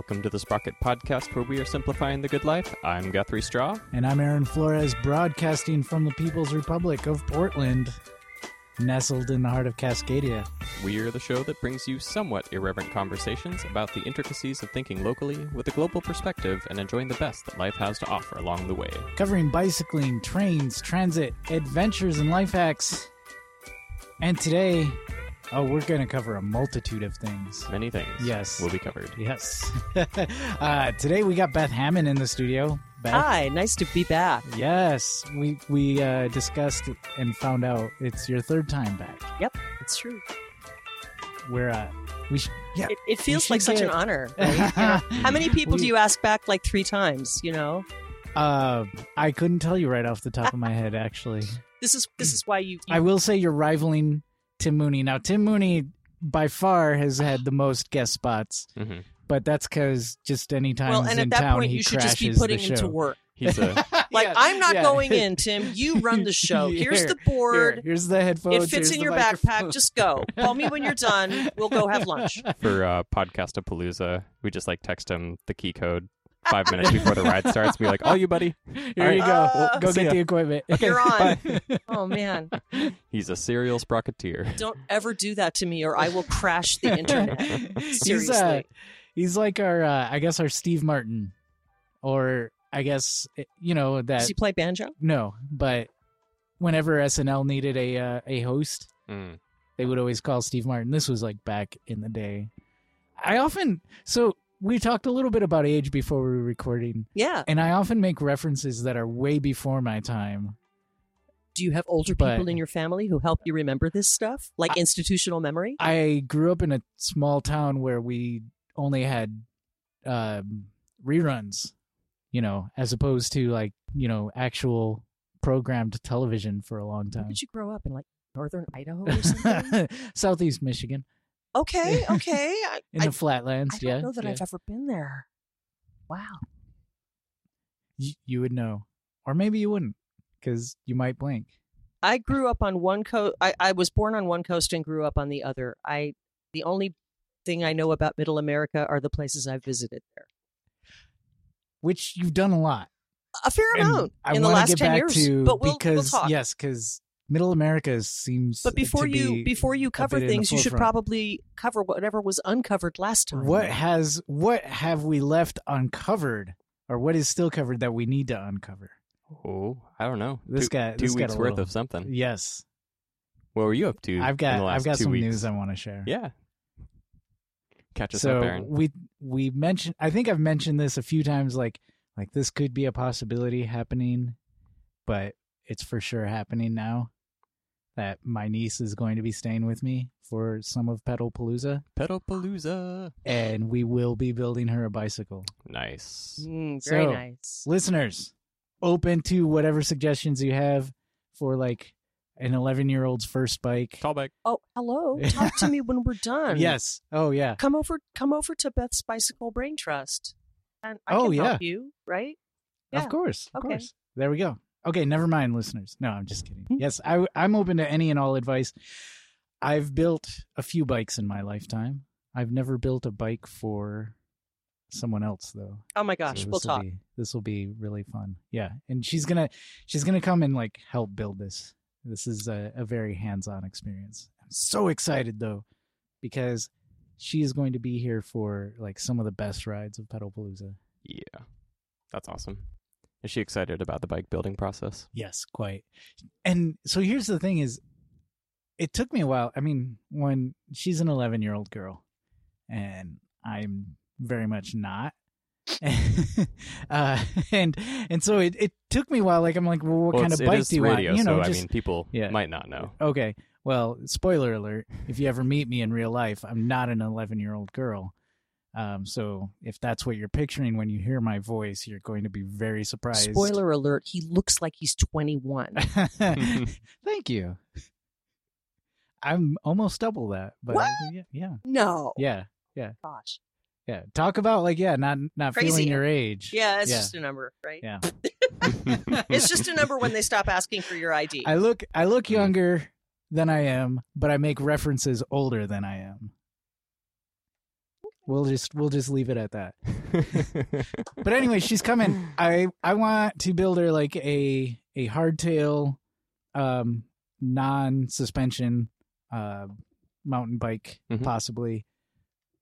Welcome to the Sprocket Podcast, where we are simplifying the good life. I'm Guthrie Straw. And I'm Aaron Flores, broadcasting from the People's Republic of Portland, nestled in the heart of Cascadia. We are the show that brings you somewhat irreverent conversations about the intricacies of thinking locally with a global perspective and enjoying the best that life has to offer along the way. Covering bicycling, trains, transit, adventures, and life hacks. And today, oh, we're going to cover a multitude of things. Many things Yes. will be covered. Yes. uh, today we got Beth Hamon in the studio. Beth. Hi, nice to be back. Yes, we we uh, discussed and found out it's your third time back. Yep, it's true. We're uh, we sh- yeah. It, it feels should like such an honor. right? Yeah. How many people do you ask back like three times? You know, Uh, I couldn't tell you right off the top of my head. Actually, this is this is why you. you I will say you're rivaling Tim Mooney. Now, Tim Mooney by far has had the most guest spots, hmm but that's because just any time well, he's and in at that town, point, he you should just be crashes putting the him to show. work. He's a Like Yeah, I'm not yeah. going in, Tim. You run the show. Here's the board. Here, here's the headphones. it fits in your microphone. backpack. Just go. Call me when you're done. We'll go have lunch. for uh, Podcastapalooza. We just like text him the key code five minutes before the ride starts. Be like, "Oh, you buddy." Here you go. Uh, go get ya. the equipment. You're on. Oh man, He's a serial sprocketeer. don't ever do that to me, or I will crash the internet. He's, uh, Seriously. he's like our, uh, I guess, our Steve Martin, or I guess eh, you know that. Does he play banjo? no, but whenever SNL needed a uh, a host, Mm. they would always call Steve Martin. This was like back in the day. I often so we talked a little bit about age before we were recording, Yeah. and I often make references that are way before my time. Do you have older But- people in your family who help you remember this stuff, like institutional memory? I grew up in a small town where we only had um, reruns, you know, as opposed to like you know actual programmed television for a long Where time. did you grow up in, like northern Idaho or something? Southeast Michigan, okay, okay. I, in I, the flatlands. Yeah. I don't yeah, know that yeah. I've ever been there. Wow. Y- you would know, or maybe you wouldn't, because you might blink. I grew up on one coast. I, I was born on one coast and grew up on the other. I the only thing I know about Middle America are the places I've visited there. Which you've done a lot. A fair And amount I in the last get ten back years. to but we'll, because we'll talk. yes, because Middle America seems. But before to you be before you cover bit in the things, you should probably cover whatever was uncovered last time. What has what have we left uncovered, or what is still covered that we need to uncover? Oh, I don't know. This two, guy, two this weeks a worth little- of something. Yes, What were you up to? I've in got the last I've got some weeks? news I want to share. Yeah. Catch us so up, Aaron. we we mentioned I think I've mentioned this a few times like like this could be a possibility happening, but it's for sure happening now. That my niece is going to be staying with me for some of Pedal Palooza, Pedalpalooza. and we will be building her a bicycle. Nice. Mm, very So- nice. listeners open to whatever suggestions you have for like an 11 year old's first bike Call back. Oh, hello. Talk to me when we're done. yes oh yeah Come over come over to Beth's Bicycle Brain Trust. And I Oh, can yeah. help you, right? Yeah. of course of Okay. course there we go okay never mind listeners. No i'm just kidding. Hmm. yes I, i'm open to any and all advice. I've built a few bikes in my lifetime. I've never built a bike for someone else though. Oh my gosh, So we'll this'll talk. be- this will be really fun. Yeah and she's gonna she's gonna come and like help build this. This is a, a very hands-on experience. I'm so excited though because she is going to be here for like some of the best rides of pedalpalooza Yeah. That's awesome. Is she excited about the bike building process? yes quite and so here's the thing is it took me a while i mean when she's an 11 year old girl and i'm very much not uh, and and so it, it took me a while like i'm like well what well, kind of bike do you radio, want you know so just I mean, people Yeah. might not know. okay well spoiler alert if you ever meet me in real life i'm not an 11 year old girl um, so if that's what you're picturing when you hear my voice you're going to be very surprised Spoiler alert, he looks like he's 21. thank you i'm almost double that but What? yeah yeah No. yeah Yeah. Gosh. yeah talk about like yeah not not Crazy. feeling your age Yeah, it's Yeah. just a number, right? yeah It's just a number when they stop asking for your ID. i look i look Mm. younger than i am but i make references older than i am we'll just we'll just leave it at that. But anyway, she's coming. I I want to build her like a a hardtail, um, non suspension, uh, mountain bike, Mhm. possibly,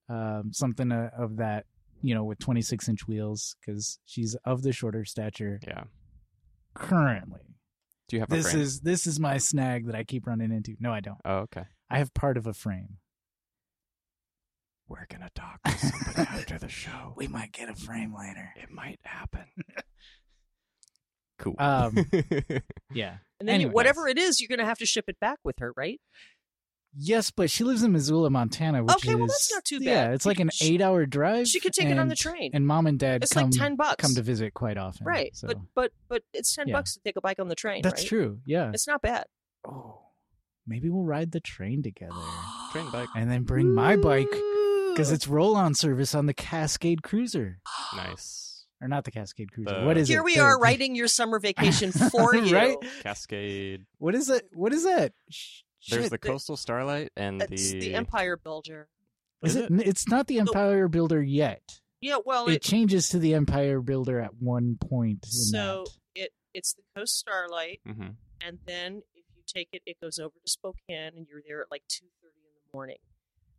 um, something uh, of that. You know, with 26 inch wheels, because she's of the shorter stature yeah. currently. Do you have a This frame? is this is my snag that I keep running into. No, I don't. Oh, okay. I have part of a frame. We're gonna talk to somebody after the show. We might get a frame later. It might happen. cool. Um, Yeah. And then Anyways. whatever it is, you're going to have to ship it back with her, right? Yes, but she lives in Missoula, Montana, which Okay, is well, that's not too bad. Yeah, it's like an She- eight-hour drive. She could take it on the train. And mom and dad It's come like ten bucks. come to visit quite often. right, So but but but it's ten Yeah. bucks to take a bike on the train. that's right? true. Yeah. It's not bad. Oh, maybe we'll ride the train together Train bike. and then bring my bike because it's roll-on service on the Cascade Cruiser, Nice. or not the Cascade Cruiser. The- what is Here it? we The- are the- writing your summer vacation for you. Right? Cascade. What is it? What is that? Sh- There's shit. the Coastal Starlight and It's the, the Empire Builder. Is Is it? It's not the Empire Builder yet. Yeah, well, it it, changes to the Empire Builder at one point. In so that. it it's the Coast Starlight, Mhm. and then if you take it, it goes over to Spokane, and you're there at like two thirty in the morning,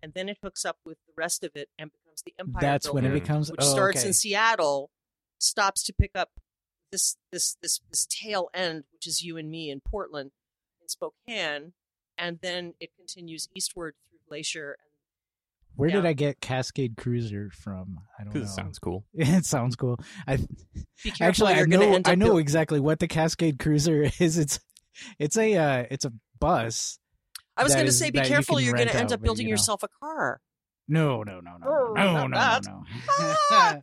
and then it hooks up with the rest of it and becomes the Empire. that's when it Builder, becomes. which oh, starts okay. in Seattle, stops to pick up this this this this tail end, which is you and me in Portland, in Spokane, and then it continues eastward through Glacier. And Where did I get Cascade Cruiser from? I don't know. It sounds cool. it sounds cool. I be careful, actually I you're going know end up I know buil- exactly what the Cascade Cruiser is. It's it's a uh, it's a bus. I was going to say, be that you careful, you're going to end up building you know. yourself a car. No, no, no, no, Oh, no, no, not no, no, Ah!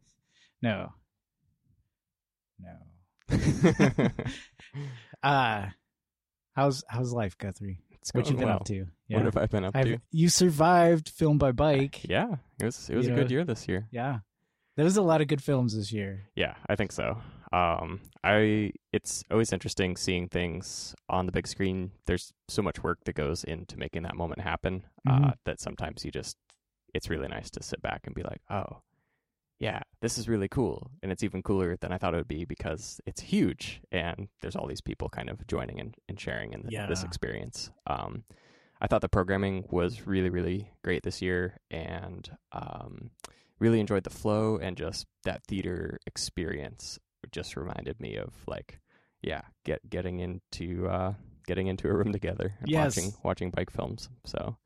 no, no. Uh how's how's life, Guthrie? It's What you going been well. up to? What have I been up I've- to? you survived film by bike. Yeah, it was it was You a know- good year this year. Yeah. There was a lot of good films this year. Yeah, I think so. Um, I it's always interesting seeing things on the big screen. There's so much work that goes into making that moment happen uh, Mhm. that sometimes you just it's really nice to sit back and be like, oh, yeah, this is really cool, and it's even cooler than I thought it would be because it's huge and there's all these people kind of joining and, and sharing in th- this experience. Um, I thought the programming was really really great this year, and um, really enjoyed the flow and just that theater experience just reminded me of like yeah get getting into uh getting into a room together and Yes. watching watching bike films so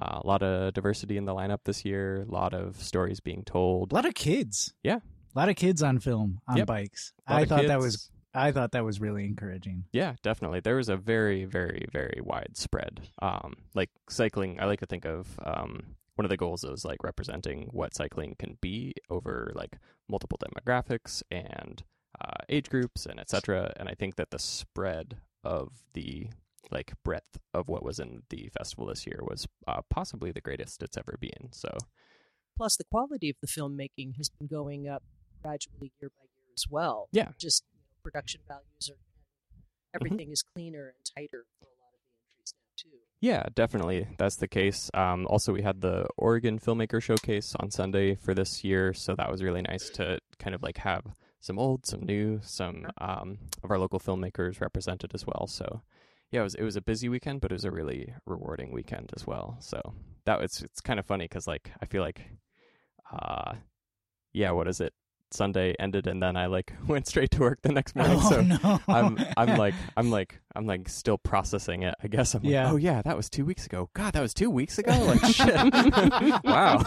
uh, a lot of diversity in the lineup this year a lot of stories being told A lot of kids. Yeah. A lot of kids on film on Yep. bikes. I thought that was I thought that was really encouraging. Yeah, definitely. There was a very, very, very wide spread. Um, like cycling, I like to think of um, one of the goals is like representing what cycling can be over like multiple demographics and uh, age groups and etc. And I think that the spread of the like breadth of what was in the festival this year was uh, possibly the greatest it's ever been. So Plus, the quality of the filmmaking has been going up gradually year by year as well. Yeah. Mm-hmm. Just you know, production values are, everything is cleaner and tighter for a lot of the entries now, too. Yeah, definitely. That's the case. Um, also, we had the Oregon Filmmaker Showcase on Sunday for this year, so that was really nice to kind of like have some old, some new, some um, of our local filmmakers represented as well. So, yeah, it was it was a busy weekend, but it was a really rewarding weekend as well. So that was it's kind of funny because like I feel like, uh, yeah, what is it? Sunday ended, and then I like went straight to work the next morning. oh so no. I'm I'm like I'm like I'm like still processing it. I guess I'm like, Yeah. oh yeah, that was two weeks ago. God, that was two weeks ago. Like shit. wow,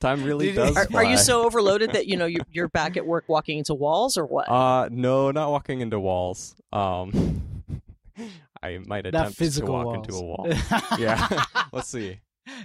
time really Did- does. Are, fly. are you so overloaded that you know you're, you're back at work walking into walls or what? Uh, no, not walking into walls. Um, I might Not attempt to physical walk walls. into a wall. yeah, let's see.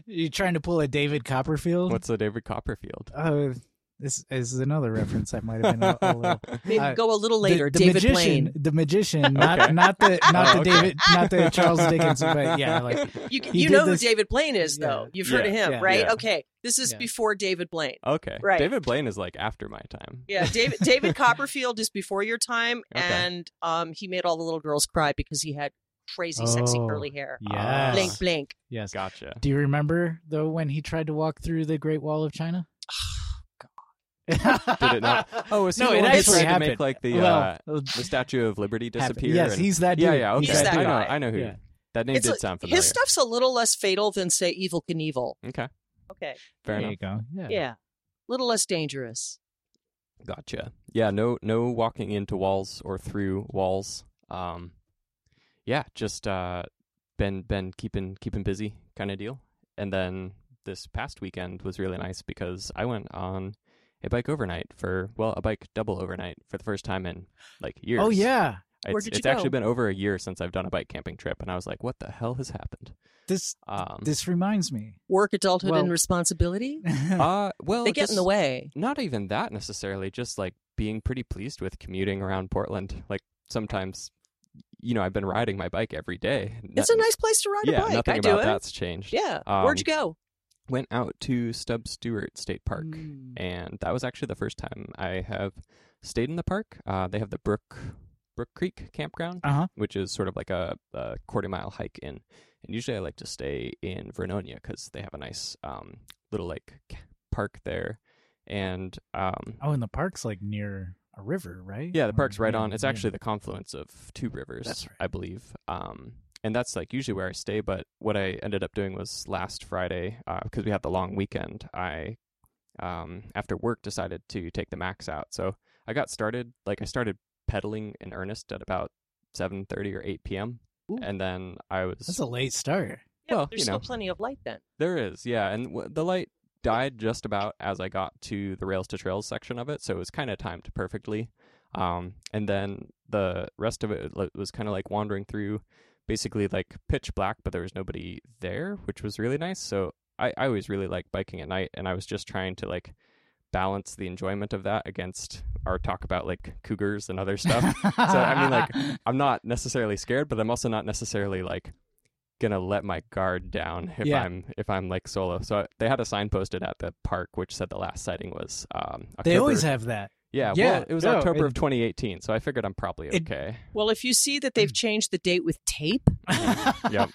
You trying to pull a David Copperfield? What's a David Copperfield? Oh, this is another reference that might have been a, a little. Maybe uh, go a little later. the, David magician, Blaine. the magician, not Okay. not the not Oh, the okay. David, not the Charles Dickens, but yeah, like You, you did know who David Blaine is, though. Yeah. You've heard of him, yeah, right? yeah. Okay, this is Yeah. before David Blaine. Okay, Right. David Blaine is like after my time. Yeah, David David Copperfield is before your time, Okay. and um, he made all the little girls cry because he had crazy, sexy Oh, curly hair. Yes. Blink, blink. Yes. Gotcha. Do you remember though when he tried to walk through the Great Wall of China? Did it not? Oh, was he no, the it actually tried to happened. make like the well, uh, the Statue of Liberty happened. disappear? Yes, and- he's that dude. yeah, yeah. Okay, He's that I know. guy. I know who. Yeah. That name It's did like- sound familiar. His stuff's a little less fatal than say Evel Knievel. Okay, Okay. fair there enough. you go. Yeah. Yeah. little less dangerous. Gotcha. Yeah, no no walking into walls or through walls. Um yeah, just uh been been keeping keeping busy kind of deal. And then this past weekend was really nice because I went on a bike overnight for well, a bike double overnight for the first time in like years. Oh yeah. It's, Where did you it's actually been over a year since I've done a bike camping trip and I was like, what the hell has happened? This Um this reminds me. Work, adulthood, Well- and responsibility. uh well they get in the way. not even that necessarily just like being pretty pleased with commuting around portland like sometimes you know i've been riding my bike every day It's a nice place to ride yeah a bike. nothing I do about it. that's changed Yeah. Um, Where'd you go? Went out to stub stewart state park Mm. and that was actually the first time i have stayed in the park uh, they have the brook brook creek campground Uh-huh. which is sort of like a, a quarter mile hike in and usually i like to stay in vernonia because they have a nice um, little like park there and um, Oh, and the park's like near a river, right? Yeah, the park's Or- right yeah, on. It's yeah. actually the confluence of two rivers, right. I believe. Um, and that's like usually where I stay. But what I ended up doing was last Friday because we had the long weekend. I um, after work decided to take the max out. So I got started. Like I started pedaling in earnest at about seven thirty or eight p.m. Ooh. And then I was That's a late start. Yeah, well, there's you still plenty of light then. There is, yeah, and w- the light died just about as I got to the rails to trails section of it, so it was kind of timed perfectly. Um, and then the rest of it was kind of like wandering through, basically like pitch black, but there was nobody there, which was really nice. So I, I always really like biking at night, and I was just trying to like balance the enjoyment of that against our talk about like cougars and other stuff. so I mean, like, I'm not necessarily scared, but I'm also not necessarily like gonna let my guard down if Yeah. I'm if I'm like solo. So they had a sign posted at the park which said the last sighting was um October. they always have that. Yeah, yeah, well, it was no, October it- of 2018, so I figured I'm probably It- okay. Well, if you see that they've changed the date with tape, Yep.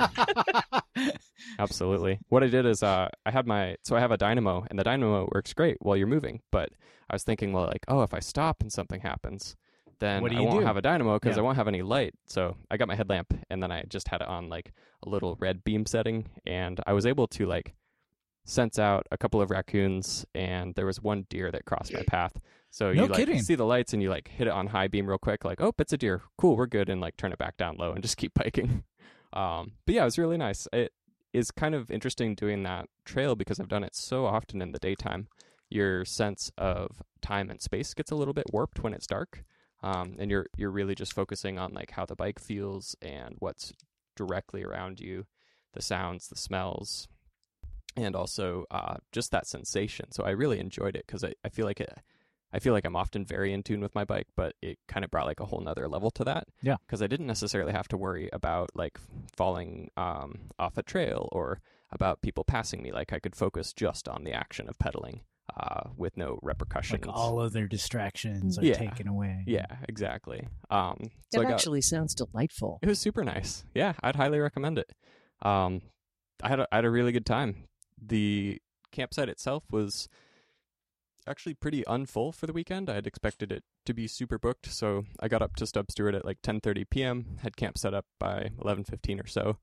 Absolutely. What I did is uh I had my so I have a dynamo and the dynamo works great while you're moving, but I was thinking well like oh if I stop and something happens then What do I won't do? have a dynamo because Yeah. I won't have any light. So I got my headlamp and then I just had it on like a little red beam setting and I was able to like sense out a couple of raccoons and there was one deer that crossed my path. So you No like kidding. see the lights and you like hit it on high beam real quick like oh it's a deer. Cool, we're good and like turn it back down low and just keep biking. Um but yeah, it was really nice. It is kind of interesting doing that trail because I've done it so often in the daytime. Your sense of time and space gets a little bit warped when it's dark, um, and you're you're really just focusing on like how the bike feels and what's directly around you, the sounds, the smells, and also uh, just that sensation. So I really enjoyed it because I, I feel like it. I feel like I'm often very in tune with my bike, but it kind of brought like a whole nother level to that. Yeah. Because I didn't necessarily have to worry about like falling um, off a trail or about people passing me. Like I could focus just on the action of pedaling uh, with no repercussions. like all other distractions are Yeah. taken away. yeah, exactly. Um, so that got, actually sounds delightful. it was super nice. Yeah, I'd highly recommend it. Um, I had a, I had a really good time. The campsite itself was actually pretty unfull for the weekend. I had expected it to be super booked, so I got up to Stub Stewart at like 10:30 p.m. Had camp set up by 11:15 or so,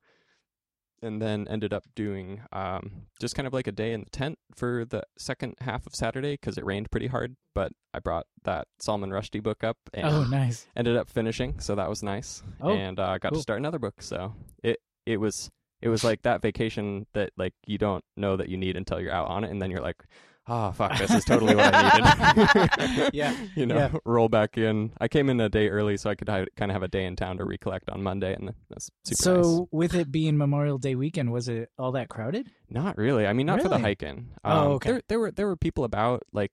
and then ended up doing um, just kind of like a day in the tent for the second half of Saturday because it rained pretty hard. But I brought that Salman Rushdie book up and Oh, nice. ended up finishing, so that was nice. Oh, and uh, got cool. to start another book. So it it was it was like that vacation that like you don't know that you need until you're out on it, and then you're like, oh fuck, this is totally what I needed. Yeah, you know, yeah. roll back in. I came in a day early, so I could kind of have a day in town to recollect on Monday, and that's super so nice. with it being Memorial Day weekend, was it all that crowded? Not really. I mean, not for the Really? hiking. Oh, Um, okay. There, there were there were people about. Like,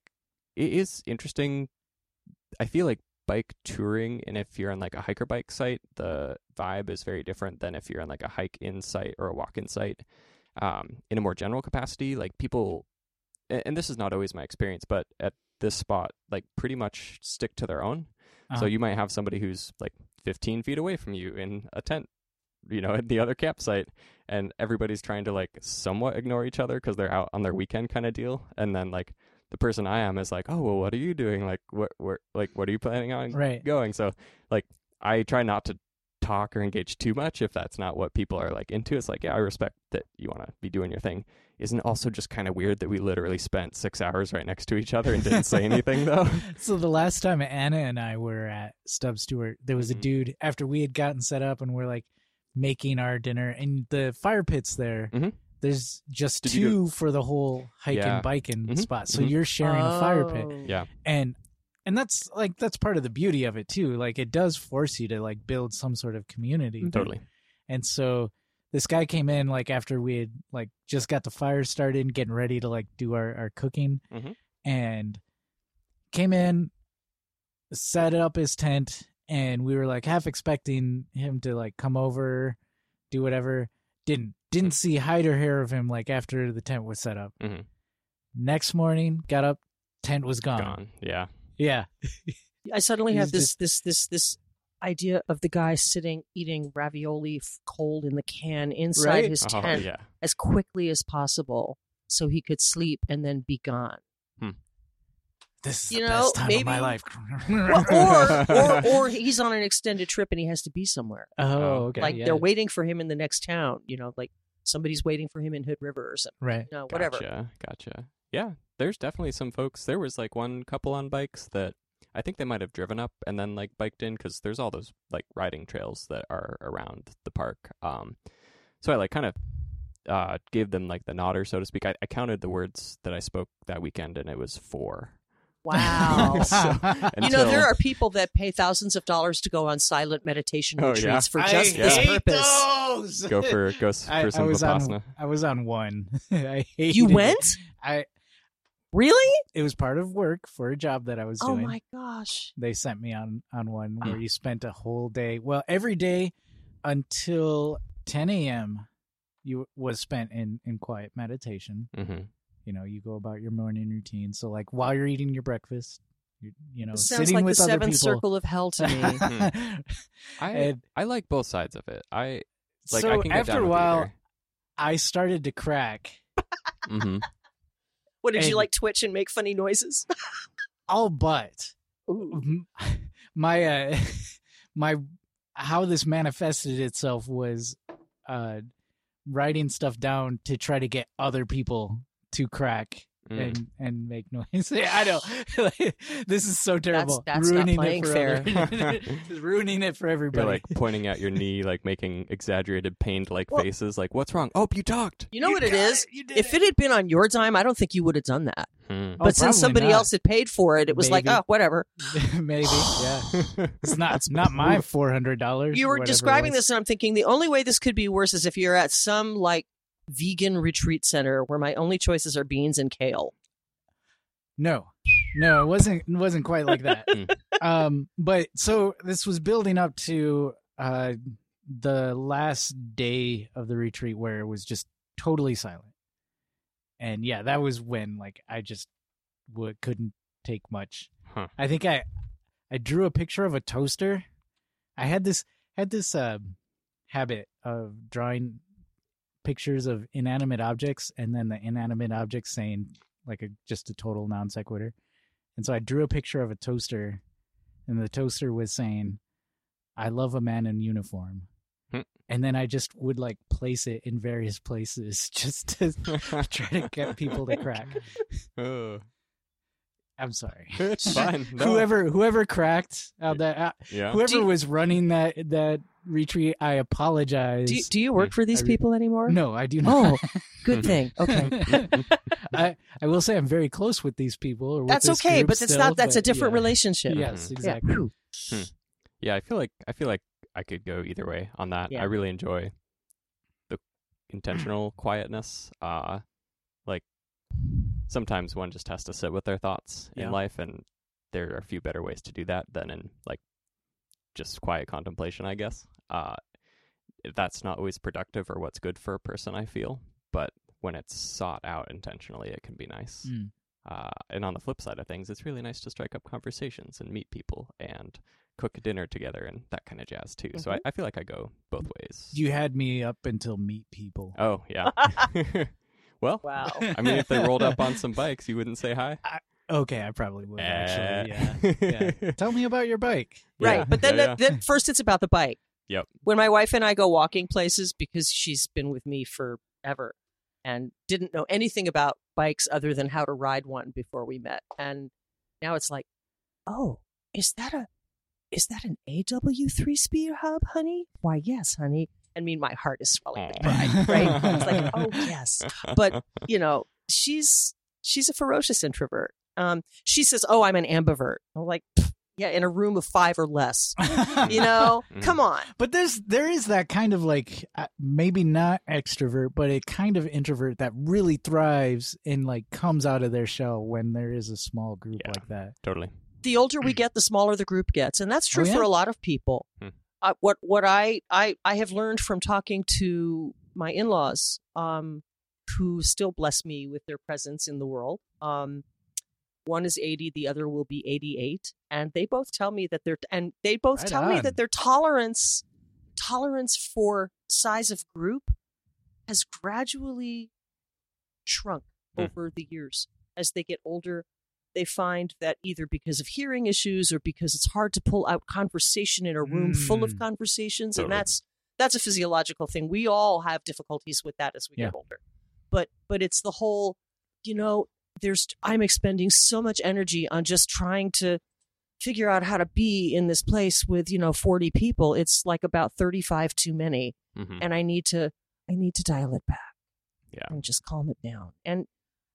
it is interesting. I feel like bike touring, and if you're on like a hiker bike site, the vibe is very different than if you're on like a hike in site or a walk in site. Um, in a more general capacity, like people, and, and this is not always my experience, but at this spot, like pretty much stick to their own. Uh-huh. So you might have somebody who's like 15 feet away from you in a tent you know, at the other campsite, and everybody's trying to like somewhat ignore each other because they're out on their weekend kind of deal, and then like the person I am is like, oh well, what are you doing? Like, what, where, like, what are you planning on Right. going? So, like, I try not to talk or engage too much if that's not what people are like into. It's like, yeah, I respect that you want to be doing your thing. Isn't it also just kind of weird that we literally spent six hours right next to each other and didn't say anything though? So the last time Anna and I were at Stub Stewart, there was a Mhm. dude after we had gotten set up and we're like making our dinner and the fire pits there. Mhm. There's just Did you two for the whole hiking Yeah. biking Mhm, spot. So mhm. you're sharing a fire pit. Oh. Yeah. And and that's like that's part of the beauty of it too. Like it does force you to like build some sort of community. totally. And so this guy came in like after we had like just got the fire started and getting ready to like do our, our cooking Mhm. and came in, set up his tent, and we were like half expecting him to like come over, do whatever. Didn't didn't see hide or hair of him like after the tent was set up. Mhm. Next morning, got up, tent was gone. Gone. Yeah. Yeah. I suddenly He's have this just- this this this idea of the guy sitting eating ravioli cold in the can inside Right? his Oh, tent yeah. as quickly as possible so he could sleep and then be gone. Hmm. This is You the know, best time of my maybe- life. Well, or, or or he's on an extended trip and he has to be somewhere. oh, oh okay. like yeah. they're waiting for him in the next town. You know, like somebody's waiting for him in Hood River or something. right. You know, whatever. Gotcha. Gotcha. Yeah. There's definitely some folks. There was like one couple on bikes that I think they might have driven up and then like biked in because there's all those like riding trails that are around the park. Um, so I like kind of uh gave them like the nodder, so to speak. I, I counted the words that I spoke that weekend and it was four. Wow. So- you know, there are people that pay thousands of dollars to go on silent meditation Oh, retreats yeah? for I just this hate purpose. those! go for go for I, I some was vipassana. on. I was on one. I hated You it. went? I. Really? It was part of work for a job that I was Oh doing. Oh my gosh. They sent me on on one where Mm. you spent a whole day. Well, every day until 10 a.m. You was spent in in quiet meditation. hmm You know, you go about your morning routine. So, like while you're eating your breakfast, you, you know, This sounds sitting like the with other seventh people. circle of hell to me. I And I like both sides of it. I like so I can get after down a while, I started to crack. hmm what did you like twitch and make funny noises? all but Ooh. my uh my how this manifested itself was uh writing stuff down to try to get other people to crack Mm. and and make noise. I know this is so terrible. that's not ruining playing it for fair. other- ruining it for everybody. You're everybody. like pointing at your knee, like making exaggerated, pained like Well- faces. Like, what's wrong? Oh, you talked. You know You what it got is? You did If it had been on your dime, I don't think you would have done that. Hmm. Oh, but since somebody not. else had paid for it, it was like, oh, whatever. maybe yeah. It's not. It's not my four hundred dollars. You were describing this, and I'm thinking the only way this could be worse is if you're at some like vegan retreat center where my only choices are beans and kale. No, no, it wasn't. It wasn't quite like that. Mm. um, but so this was building up to uh the last day of the retreat where it was just totally silent, and yeah, that was when like I just w- couldn't take much. Huh. I think I I drew a picture of a toaster. I had this had this uh, habit of drawing pictures of inanimate objects and then the inanimate objects saying like a just a total non sequitur. And so I drew a picture of a toaster and the toaster was saying, I love a man in uniform. Hmm. And then I just would like place it in various places just to try to get people to crack. Oh, I'm sorry. it's fine. No. Whoever whoever cracked out that uh, Yeah. whoever you- was running that that retreat, I apologize. Do you, do you work for these re- people anymore? no, I do not. Oh, good thing. Okay. I I will say I'm very close with these people. Or with That's this okay, group but it's still, not that's a different yeah. relationship. Yes, Mhm. exactly. Yeah. Yeah, I feel like I feel like I could go either way on that. Yeah. I really enjoy the intentional quietness. Uh like sometimes one just has to sit with their thoughts Yeah. in life and there are a few better ways to do that than in like just quiet contemplation, I guess. Uh that's not always productive or what's good for a person, I feel, but when it's sought out intentionally, it can be nice. Mm. Uh, and on the flip side of things, it's really nice to strike up conversations and meet people and cook dinner together and that kind of jazz too. So I, I feel like I go both ways. You had me up until meet people. oh yeah. well, Wow. I mean, if they rolled up on some bikes, you wouldn't say hi. Okay, I probably would actually. Eh. Yeah. yeah. Tell me about your bike. Yeah, right. But then, yeah, yeah. then first it's about the bike. Yep. When my wife and I go walking places, because she's been with me forever and didn't know anything about bikes other than how to ride one before we met. And now it's like, oh, is that a is that an AW three speed hub, honey? Why yes, honey. I mean my heart is swelling with pride, right? It's like, oh yes. But you know, she's she's a ferocious introvert. Um, she says, "Oh, I'm an ambivert." I'm like, yeah, in a room of five or less. You know, Mm. come on. But there's there is that kind of like uh, maybe not extrovert, but a kind of introvert that really thrives and like comes out of their shell when there is a small group Yeah. like that. totally. The older we get, the smaller the group gets, and that's true Oh, yeah? for a lot of people. Hmm. Uh, what what I, I I have learned from talking to my in laws, um, who still bless me with their presence in the world. Um, one is 80, the other will be 88, and they both tell me that they're and they both Right tell me that their tolerance tolerance for size of group has gradually shrunk Hmm. over the years as they get older they find that either because of hearing issues or because it's hard to pull out conversation in a room full of Mm. conversations and that's that's a physiological thing we all have difficulties with that as we Yeah. get older but but it's the whole you know there's i'm expending so much energy on just trying to figure out how to be in this place with you know 40 people. It's like about 35 too many. Hmm and i need to i need to dial it back Yeah. and just calm it down. And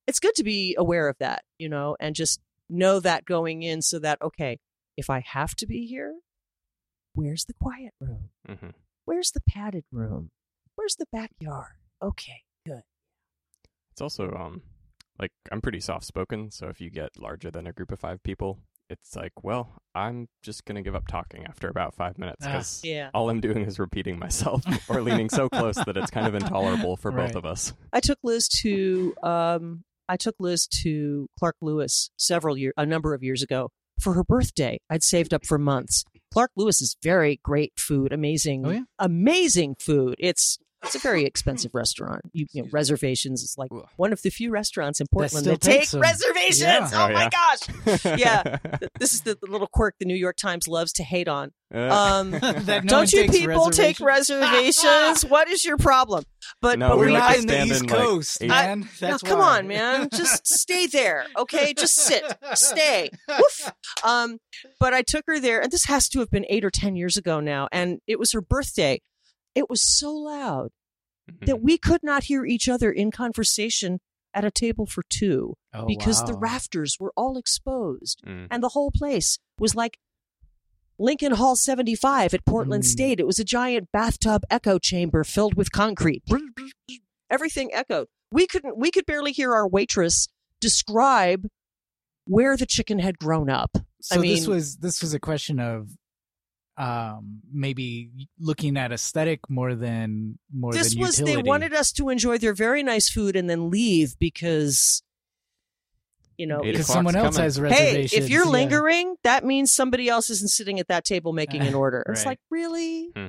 it's good to be aware of that you know and just know that going in so that okay if i have to be here where's the quiet room? Mm-hmm. where's the padded room? Where's the backyard? Okay good. It's also um like I'm pretty soft spoken, so if you get larger than a group of five people, it's like, well, I'm just gonna give up talking after about five minutes Ah. because yeah all I'm doing is repeating myself or leaning so close that it's kind of intolerable for Right. both of us. I took Liz to um I took Liz to Clark Lewis several year a number of years ago for her birthday. I'd saved up for months. Clark Lewis is very great food, amazing Oh, yeah? amazing food. It's it's a very expensive restaurant. You, you know, reservations is like one of the few restaurants in Portland still that, take takes them. reservations. Yeah. Oh, Oh, my gosh. Yeah. This is the, the little quirk the New York Times loves to hate on. Uh, Um That no don't you takes people take reservations? reservations? what is your problem? But, No, but We're we we like not to in the East in, like, Coast, eight- man. Now, That's come why. on, man. Just stay there, okay? Just sit, stay. Woof. Um, but I took her there, and this has to have been eight or ten years ago now, and it was her birthday. It was so loud mhm. that we could not hear each other in conversation at a table for two Oh, because the rafters were all exposed, Mm. and the whole place was like Lincoln Hall 75 at Portland Mm. State. It was a giant bathtub echo chamber filled with concrete. Everything echoed. We couldn't we could barely hear our waitress describe where the chicken had grown up. So I this was this was a question of um maybe looking at aesthetic more than more this than was utility. they wanted us to enjoy their very nice food and then leave because you know Eight because someone else coming. has hey if you're yeah. lingering that means somebody else isn't sitting at that table making an order it's like really So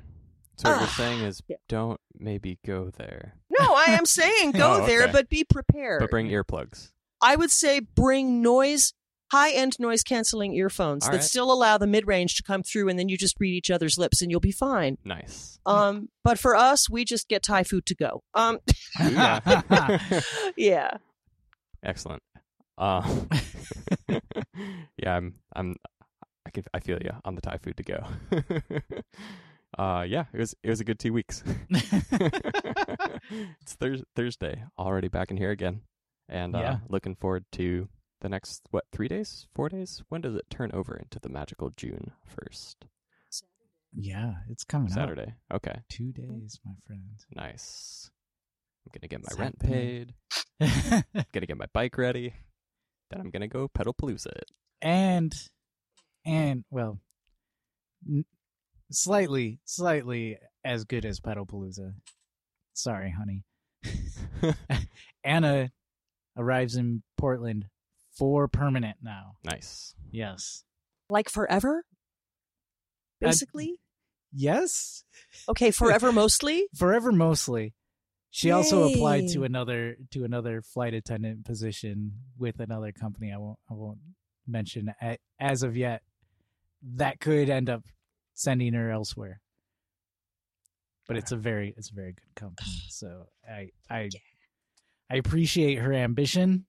what you're Ah. saying is Yeah. don't maybe go there, no i am saying go Oh, there but be prepared but bring earplugs. i would say bring noise high-end noise canceling earphones All that right. still allow the mid-range to come through and then you just read each other's lips and you'll be fine Nice. um but for us we just get thai food to go um Yeah. yeah Excellent. Uh, yeah, I'm. I'm. I can. I feel you on the Thai food to go. uh, yeah, it was. It was a good two weeks. it's Thurs Thursday already back in here again, and uh, Yeah. looking forward to the next what three days, four days. When does it turn over into the magical June first? yeah, it's coming up. Saturday. Okay, Two days, my friend. nice. I'm gonna get my rent paid. Gonna get my bike ready. Then I'm gonna go pedal palooza it. and and well, n- slightly slightly as good as pedal palooza Sorry, honey. Anna arrives in Portland for permanent now. Nice. Yes. Like forever? Uh, Basically? Yes. okay, forever mostly? Forever mostly. She also applied to another to another flight attendant position with another company. I won't I won't mention as of yet. That could end up sending her elsewhere. But it's a very it's a very good company. So I I I appreciate her ambition.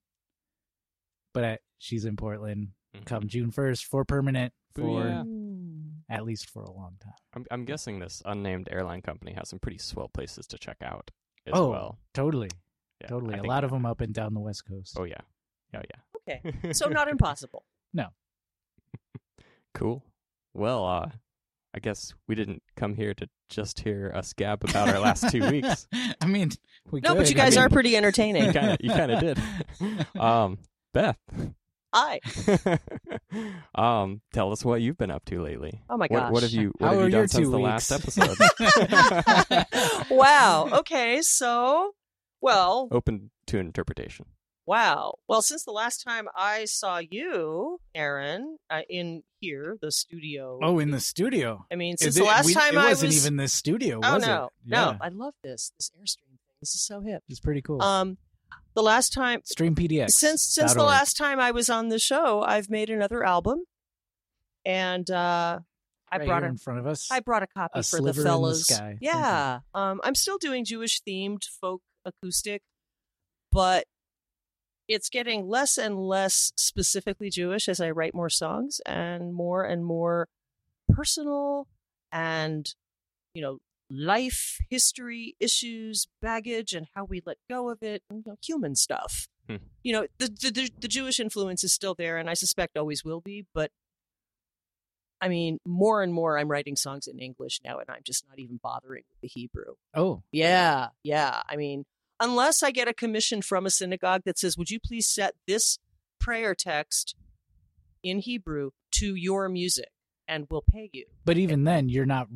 But I, she's in Portland Mhm. come June first for permanent for Booyah. Mm. at least for a long time. I'm, I'm guessing this unnamed airline company has some pretty swell places to check out as Oh, well. Totally, Yeah, totally. I A lot of them up and down the West Coast. Oh yeah, oh yeah. Okay. So not impossible. No. cool. Well, uh, I guess we didn't come here to just hear us gab about our last two weeks. I mean, we No, but you guys I are pretty entertaining. you kind of did. Um, Beth, Hi. um, tell us what you've been up to lately. Oh my What, what have you What How have are you done since two the weeks? last episode? wow. Okay, so well, Open to interpretation. wow. Well, since the last time I saw you, Aaron, uh, in here, the studio. Oh, in the studio. I mean, since it- the last we- time it I wasn't was. even this studio, oh was no, it? no! Yeah, I love this this airstream thing. This is so hip. it's pretty cool. Um, the last time Stream PDX. since since the last time I was on the show, I've made another album, and uh, I right brought a in front of us. I brought a copy A for the the fellas. sky. Yeah, um, I'm still doing Jewish themed folk acoustic, but it's getting less and less specifically Jewish as I write more songs and more and more personal and you know life history issues baggage and how we let go of it and, you know, human stuff Hmm. you know the, the the the jewish influence is still there and i suspect always will be but i mean more and more i'm writing songs in english now and i'm just not even bothering with the hebrew oh, yeah, yeah. I mean, unless I get a commission from a synagogue that says, "Would you please set this prayer text in Hebrew to your music, and we'll pay you." but even then, you're not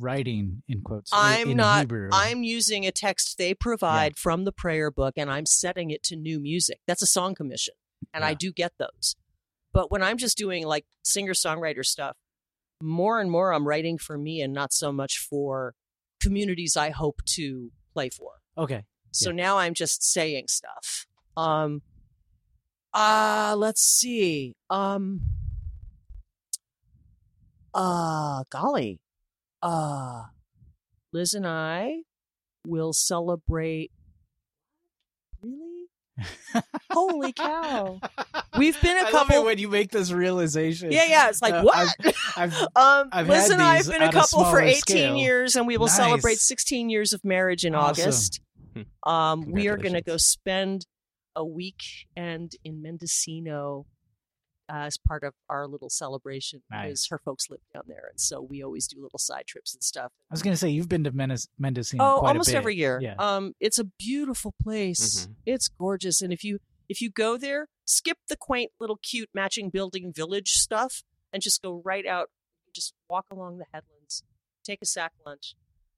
writing in quotes. I'm in not. Hebrew. I'm using a text they provide from the prayer book, and I'm setting it to new music. That's a song commission, and I do get those. But when I'm just doing like singer songwriter stuff, more and more I'm writing for me and not so much for communities I hope to play for. okay. So now I'm just saying stuff. Um uh let's see. Um uh golly. Uh Liz and I will celebrate Really? Holy cow. We've been a I couple when you make this realization. Yeah, yeah, it's like Uh, what? I've, um I've Liz and I have been a couple for 18 scale. years and we will Nice. celebrate 16 years of marriage in Awesome. August. Hmm. Um, we are going to go spend a weekend in Mendocino uh, as part of our little celebration because Nice. her folks live down there, and so we always do little side trips and stuff. I was gonna say you've been to Mendes- Mendocino. Oh, quite a almost every year. Yeah. Um, it's a beautiful place. Mhm. It's gorgeous, and if you if you go there, skip the quaint little cute matching building village stuff and just go right out. Just walk along the headlands, take a sack lunch,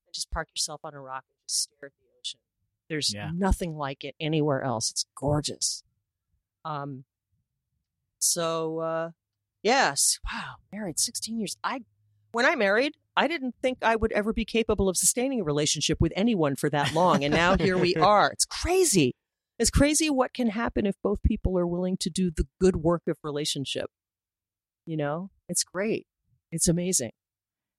and just park yourself on a rock and just stare at the ocean. There's Yeah. nothing like it anywhere else. It's gorgeous. Um. So, uh, yes, wow, married 16 years. I when I married, I didn't think I would ever be capable of sustaining a relationship with anyone for that long. And now here we are. It's crazy. It's crazy what can happen if both people are willing to do the good work of relationship. You know, it's great. It's amazing.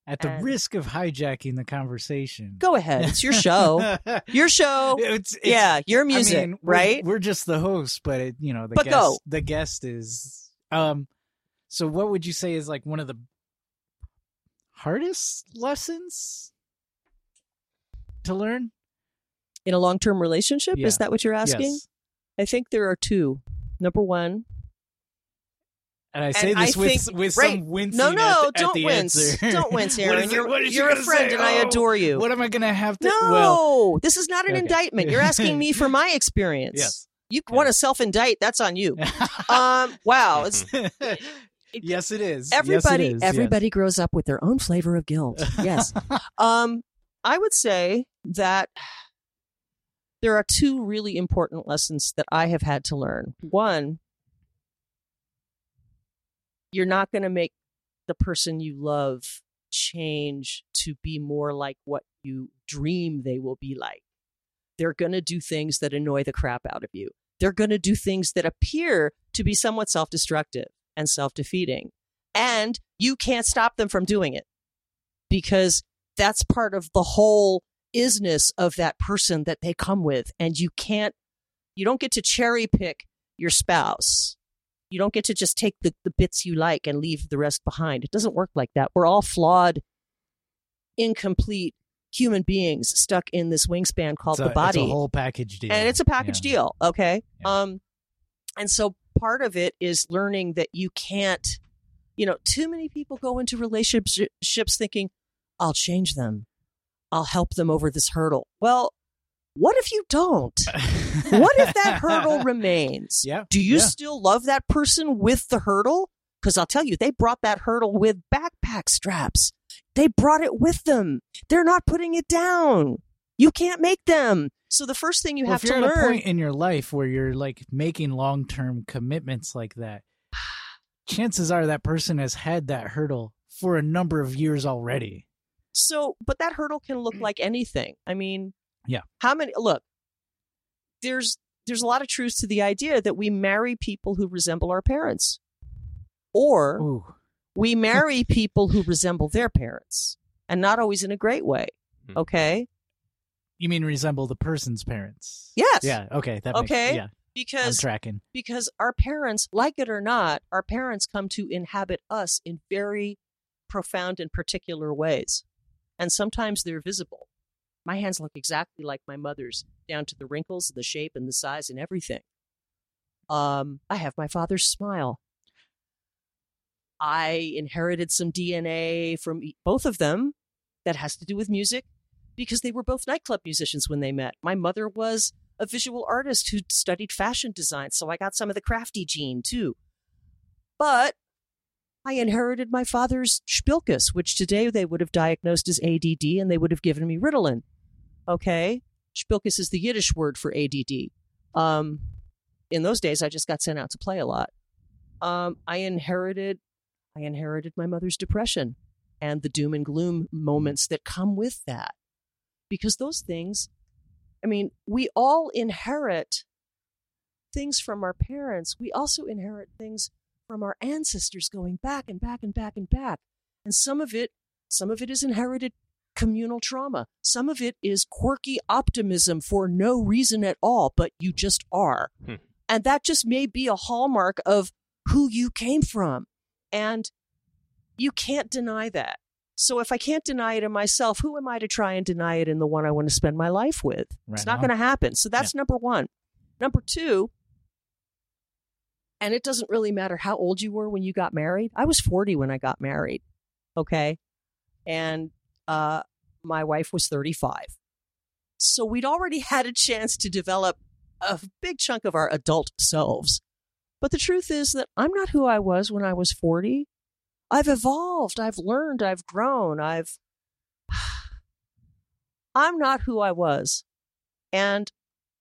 At the and- risk of hijacking the conversation. Go ahead. It's your show. Your show. It's, it's- yeah, your I music, mean, we're- right? We're just the host, but it, you know the But guest. go. The guest is. Um, so what would you say is like one of the hardest lessons to learn? In a long term relationship? Is that what you're asking? Yes. I think there are two. Number one, And I say And I this with think- with right. some wincing. no, no, at don't the wince. answer. Don't wince, Aaron. You're, you're a friend say? and I Oh, adore you. What am I gonna have to? no, Well, this is not an Okay. indictment. You're asking me for my experience. yes. You want to self indict, that's on you. Um, wow. It's, yes, it is. everybody yes, it is. everybody grows up with their own flavor of guilt. Yes. um, I would say that there are two really important lessons that I have had to learn. One you're not going to make the person you love change to be more like what you dream they will be like. They're going to do things that annoy the crap out of you. They're going to do things that appear to be somewhat self destructive and self defeating. And you can't stop them from doing it because that's part of the whole isness of that person that they come with. And you can't, you don't get to cherry pick your spouse. You don't get to just take the, the bits you like and leave the rest behind. It doesn't work like that. We're all flawed, incomplete human beings stuck in this wingspan called a, the body It's a whole package deal. and it's a package Yeah. deal okay Yeah. um and so part of it is learning that you can't you know too many people go into relationships thinking i'll change them i'll help them over this hurdle well what if you don't what if that hurdle remains Yeah. do you yeah. still love that person with the hurdle because i'll tell you they brought that hurdle with backpack straps they brought it with them they're not putting it down you can't make them so the first thing you Well, have if you're to at a point in your life where you're like making long term commitments like that, chances are that person has had that hurdle for a number of years already. So, but that hurdle can look like anything. I mean, Yeah. How many? Look, there's there's a lot of truth to the idea that we marry people who resemble our parents, or Ooh. we marry people who resemble their parents, and not always in a great way. Hmm. Okay. You mean resemble the person's parents? Yes. Yeah. Okay. That Okay. Makes, yeah. I'm tracking. because our parents, like it or not, our parents come to inhabit us in very profound and particular ways. And sometimes they're visible. My hands look exactly like my mother's, down to the wrinkles, the shape, and the size, and everything. Um, I have my father's smile. I inherited some DNA from both of them that has to do with music because they were both nightclub musicians when they met. My mother was a visual artist who studied fashion design, so I got some of the crafty gene too. But I inherited my father's spilkus, which today they would have diagnosed as ADD and they would have given me Ritalin. Okay? Spilkus is the Yiddish word for ADD. Um, in those days, I just got sent out to play a lot. Um, I inherited, I inherited my mother's depression and the doom and gloom moments that come with that, because those things I mean, we all inherit things from our parents. We also inherit things from our ancestors going back and back and back and back. And some of it, some of it is inherited communal trauma. Some of it is quirky optimism for no reason at all, but you just are. Hmm. And that just may be a hallmark of who you came from. And you can't deny that. So if I can't deny it in myself, who am I to try and deny it in the one I want to spend my life with? Right it's not going to happen. So that's number one. Number two, and it doesn't really matter how old you were when you got married. I was 40 when I got married. Okay. And uh, my wife was 35. So we'd already had a chance to develop a big chunk of our adult selves. But the truth is that I'm not who I was when I was 40. I've evolved, I've learned, I've grown, I've. I'm not who I was. And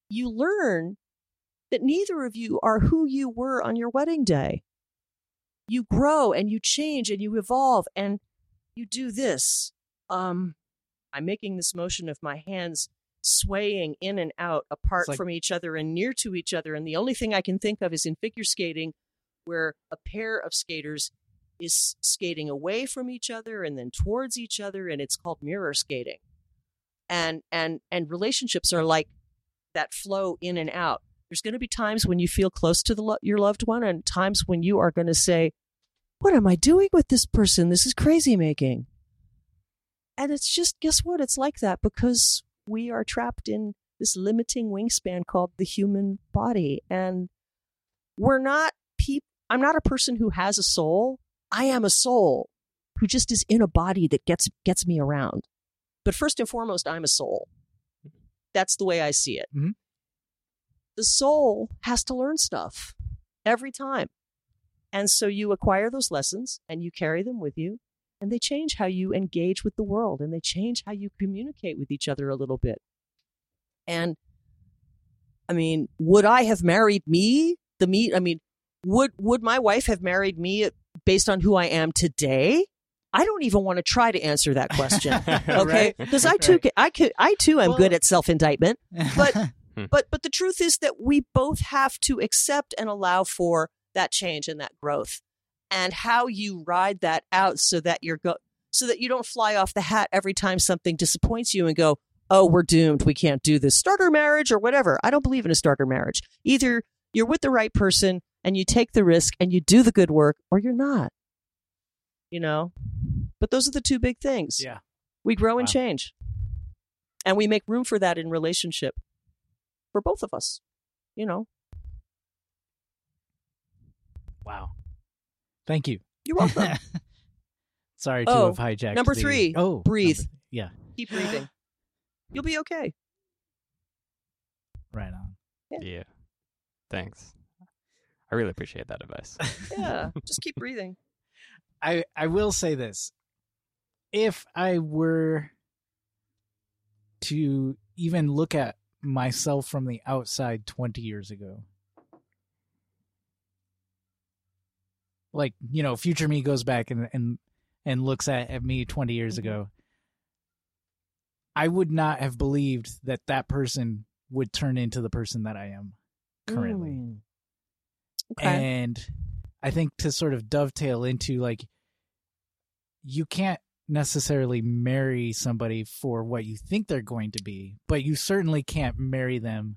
you learn that neither of you are who you were on your wedding day. You grow and you change and you evolve and you do this. Um, I'm making this motion of my hands swaying in and out apart like- from each other and near to each other. And the only thing I can think of is in figure skating, where a pair of skaters is skating away from each other and then towards each other, and it's called mirror skating. And and and relationships are like that flow in and out. There's going to be times when you feel close to the your loved one, and times when you are going to say, "What am I doing with this person? This is crazy making." And it's just guess what? It's like that because we are trapped in this limiting wingspan called the human body, and we're not people. I'm not a person who has a soul. I am a soul who just is in a body that gets gets me around. But first and foremost, I'm a soul. That's the way I see it. Mhm. The soul has to learn stuff every time. And so you acquire those lessons and you carry them with you, and they change how you engage with the world and they change how you communicate with each other a little bit. And I mean, would I have married me? The me, I mean, would would my wife have married me based on who I am today, I don't even want to try to answer that question. Okay, Right? because I too, Right. I could, I too am Well- good at self indictment. But- Hmm. But but the truth is that we both have to accept and allow for that change and that growth, and how you ride that out so that you're go so that you don't fly off the hat every time something disappoints you and go, oh, we're doomed. We can't do this starter marriage or whatever. I don't believe in a starter marriage. Either you're with the right person and you take the risk and you do the good work, or you're not. You know, but those are the two big things. yeah. We grow and change. And we make room for that in relationship for both of us. You know, Wow. Thank you. you're welcome. Sorry to Oh, have hijacked. number the- three, Oh, breathe. number- yeah. Keep breathing. You'll be okay. Right on. Yeah. Thanks. I really appreciate that advice. Yeah. Just keep breathing. I I will say this. If I were to even look at myself from the outside 20 years ago. Like, you know, future me goes back and and and looks at, at me 20 years Mhm. ago. I would not have believed that that person would turn into the person that I am currently. Mm. Okay. And I think to sort of dovetail into like, you can't necessarily marry somebody for what you think they're going to be, but you certainly can't marry them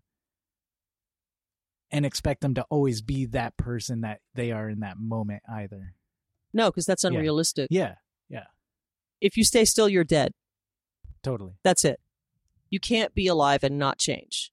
and expect them to always be that person that they are in that moment either. no, because that's unrealistic. Yeah. unrealistic. Yeah, If you stay still, you're dead. totally. That's it. You can't be alive and not change.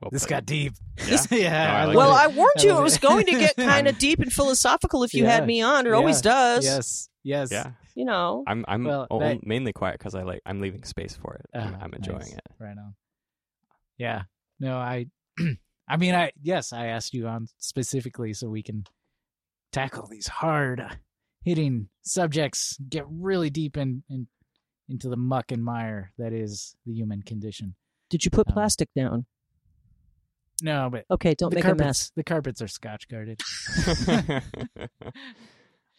Well This got deep. Yeah. yeah. No, I like well, it. I warned you it was going to get kind of deep and philosophical if you Yeah. had me on. It always does. Yes. Yes. Yeah. You know. I'm I'm Well, o- that- mainly quiet because I like I'm leaving space for it. I'm, Ah, I'm enjoying nice. it. Right on. Yeah. No, I I mean I yes, I asked you on specifically so we can tackle these hard hitting subjects, get really deep in, in into the muck and mire that is the human condition. Did you put Um, plastic down? No, but Okay, don't make carpets a mess. the carpets are scotch guarded.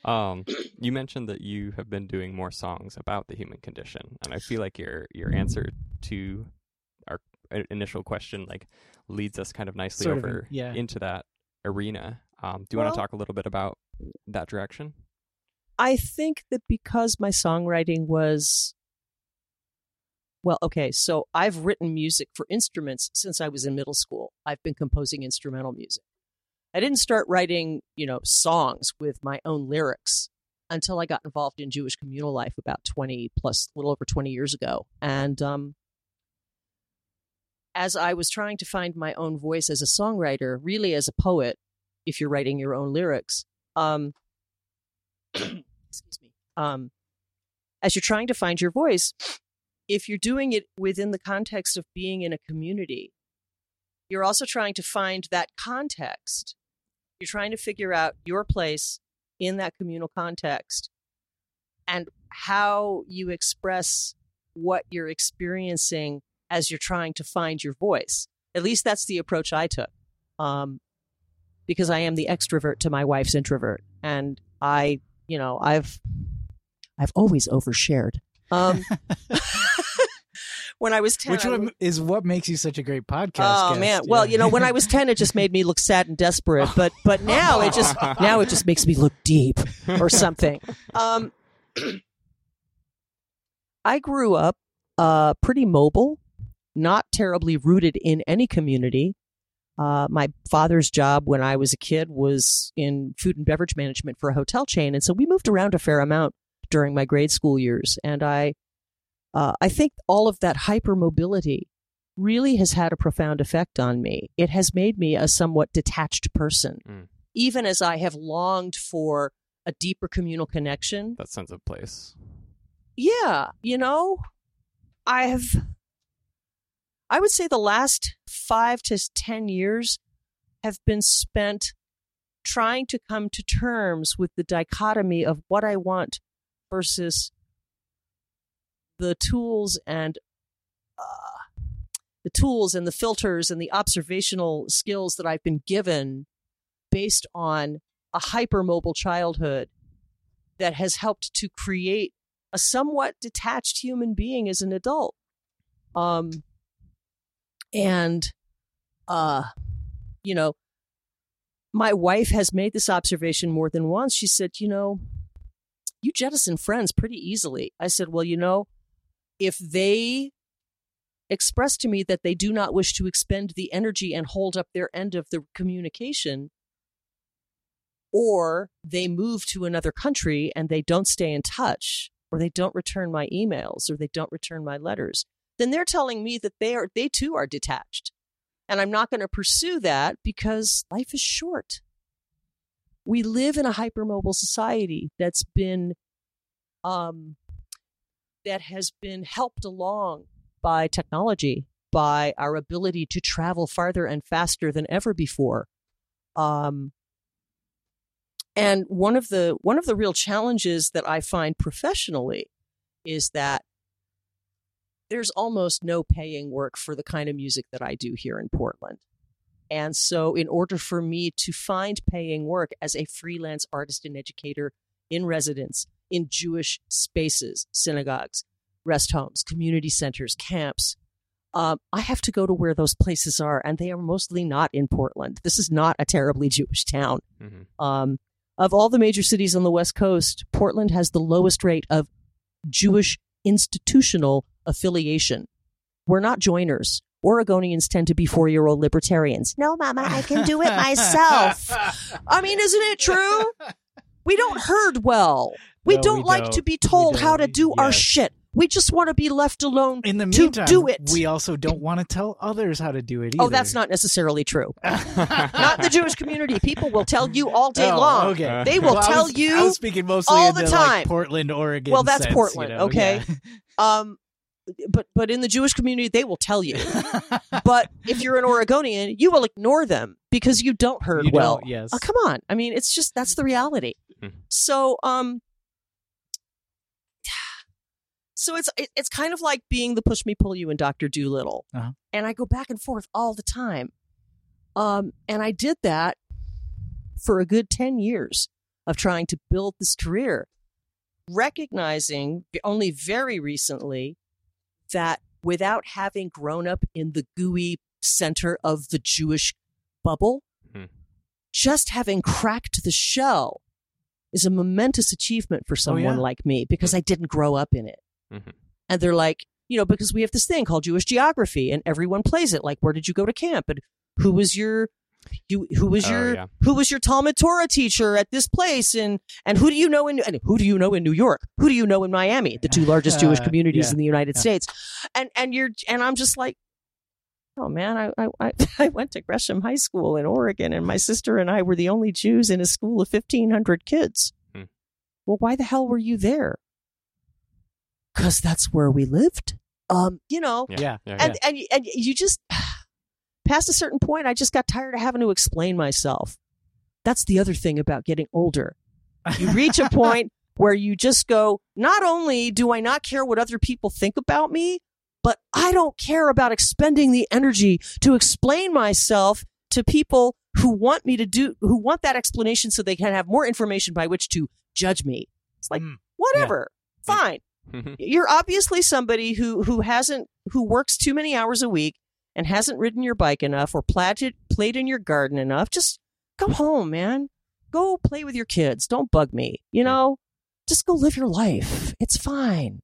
um, you mentioned that you have been doing more songs about the human condition, and I feel like your your answer to our initial question like leads us kind of nicely Sort of over yeah. into that arena. Um, do you want to talk a little bit about that direction? I think that because my songwriting was well, okay, so I've written music for instruments since I was in middle school. I've been composing instrumental music. I didn't start writing, you know, songs with my own lyrics until I got involved in Jewish communal life about 20 plus a little over 20 years ago. And um as I was trying to find my own voice as a songwriter, really as a poet, if you're writing your own lyrics, um excuse me um, as you're trying to find your voice if you're doing it within the context of being in a community you're also trying to find that context you're trying to figure out your place in that communal context and how you express what you're experiencing as you're trying to find your voice. At least that's the approach i took um, because i am the extrovert to my wife's introvert and i you know i've i've always overshared. Um when i was 10 Which one is what makes you such a great podcast? oh guest. man well you know when i was 10 it just made me look sad and desperate but but now it just now it just makes me look deep or something um i grew up uh pretty mobile not terribly rooted in any community uh, my father's job when I was a kid was in food and beverage management for a hotel chain, and so we moved around a fair amount during my grade school years. And I, uh, I think all of that hypermobility really has had a profound effect on me. It has made me a somewhat detached person, Mm. even as I have longed for a deeper communal connection. That sense of place. Yeah, you know, I have. I would say the last five to 10 years have been spent trying to come to terms with the dichotomy of what I want versus the tools and uh, the tools and the filters and the observational skills that I've been given based on a hypermobile childhood that has helped to create a somewhat detached human being as an adult. Um, and, uh, you know, my wife has made this observation more than once. She said, you know, you jettison friends pretty easily. I said, well, you know, if they express to me that they do not wish to expend the energy and hold up their end of the communication, or they move to another country and they don't stay in touch, or they don't return my emails, or they don't return my letters, then they're telling me that they are they too are detached. And I'm not going to pursue that because life is short. We live in a hypermobile society that's been um, that has been helped along by technology, by our ability to travel farther and faster than ever before. Um, and one of the one of the real challenges that I find professionally is that there's almost no paying work for the kind of music that I do here in Portland. And so, in order for me to find paying work as a freelance artist and educator in residence in Jewish spaces, synagogues, rest homes, community centers, camps, um, I have to go to where those places are, and they are mostly not in Portland. This is not a terribly Jewish town. Mm-hmm. Um, of all the major cities on the West Coast, Portland has the lowest rate of Jewish institutional affiliation. We're not joiners. Oregonians tend to be four year old libertarians. No, Mama, I can do it myself. I mean, isn't it true? We don't herd well. We No, don't we like don't. to be told how to don't. do our shit. We just want to be left alone In the to meantime, do it. we also don't want to tell others how to do it either. oh, that's not necessarily true. Not the Jewish community. People will tell you all day Oh, long. Okay. They will Well, I tell was- you I was speaking mostly all in the like, time. Portland, Oregon. Well, that's sense, Portland, you know? okay? Um, but but in the Jewish community, they will tell you. But if you're an Oregonian, you will ignore them because you don't herd You don't, well. yes. Oh, come on. I mean, it's just that's the reality. Mhm. So, um, so it's it's kind of like being the push me pull you in Doctor Dolittle, Uh-huh. and I go back and forth all the time. Um, and I did that for a good ten years of trying to build this career, recognizing only very recently that without having grown up in the gooey center of the Jewish bubble, Hmm. just having cracked the shell is a momentous achievement for someone yeah? like me because I didn't grow up in it. Mhm. And they're like, you know, because we have this thing called Jewish geography and everyone plays it. Like, where did you go to camp? And who was your you who was Oh, your yeah. who was your Talmud Torah teacher at this place and and who do you know in and who do you know in New York? Who do you know in Miami? The two largest Jewish Uh, communities yeah, in the United yeah. States. And and you're and I'm just like Oh man, I, I I I went to Gresham High School in Oregon, and my sister and I were the only Jews in a school of fifteen hundred kids. Hmm. Well, why the hell were you there? Because that's where we lived. Um, you know, Yeah. yeah, and and and you just past a certain point, I just got tired of having to explain myself. That's the other thing about getting older. You reach a point where you just go, not only do I not care what other people think about me, but I don't care about expending the energy to explain myself to people who want me to do, who want that explanation so they can have more information by which to judge me. It's like, Mm. whatever, Yeah. fine. Mhm. You're obviously somebody who, who hasn't, who works too many hours a week and hasn't ridden your bike enough or played, played in your garden enough. Just go home, man. Go play with your kids. Don't bug me. You know, just go live your life. It's fine.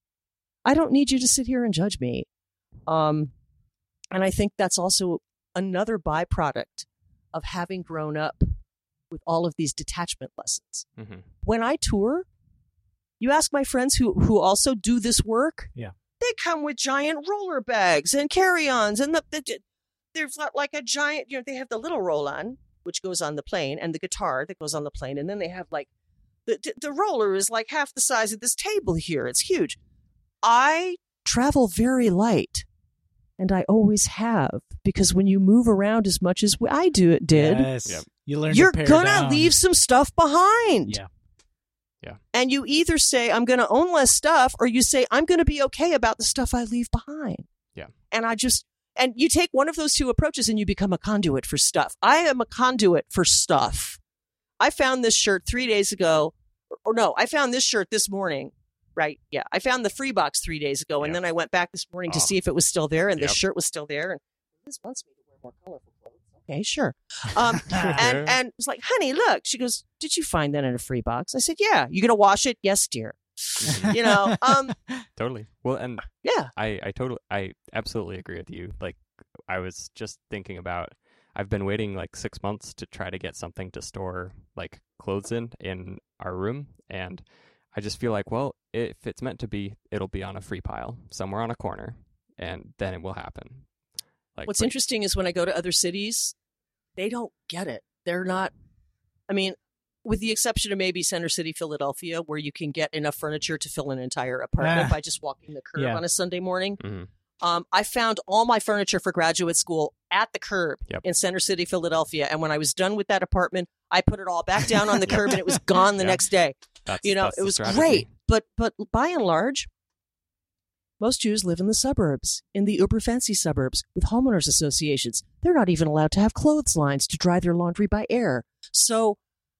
I don't need you to sit here and judge me. Um, and I think that's also another byproduct of having grown up with all of these detachment lessons. Mhm. When I tour, you ask my friends who who also do this work. Yeah. they come with giant roller bags and carry-ons, and the, the there's not like a giant. You know, they have the little roll-on which goes on the plane, and the guitar that goes on the plane, and then they have like the the- the roller is like half the size of this table here. It's huge. I travel very light, and I always have because when you move around as much as I do it did, Yes. Yep. You learn. you're to gonna down. leave some stuff behind. Yeah. And you either say, I'm going to own less stuff, or you say, I'm going to be okay about the stuff I leave behind. Yeah. And I just, and you take one of those two approaches and you become a conduit for stuff. I am a conduit for stuff. I found this shirt three days ago, or no, I found this shirt this morning. Right? Yeah, I found the free box three days ago, and Yep. then I went back this morning to Oh. see if it was still there, and the shirt was still there. And Liz wants me to wear more colorful. Okay, sure. Um, and and it's like, honey, look. She goes, did you find that in a free box? I said, yeah. You gonna wash it? Yes, dear. You know, um, totally. Well, and yeah. I, I totally, I absolutely agree with you. Like, I was just thinking about, I've been waiting like six months to try to get something to store like clothes in in our room, and I just feel like, well, if it's meant to be, it'll be on a free pile somewhere on a corner, and then it will happen. Like, What's but- interesting is when I go to other cities, they don't get it. They're not. I mean, with the exception of maybe Center City, Philadelphia, where you can get enough furniture to fill an entire apartment Ah. by just walking the curb Yeah. on a Sunday morning. Mhm. Um, I found all my furniture for graduate school at the curb Yep. in Center City, Philadelphia. And when I was done with that apartment, I put it all back down on the curb and it was gone the Yeah. next day. That's, You know, it was strategy. great. But but by and large, most Jews live in the suburbs, in the uber fancy suburbs, with homeowners associations. They're not even allowed to have clotheslines to dry their laundry by air. So,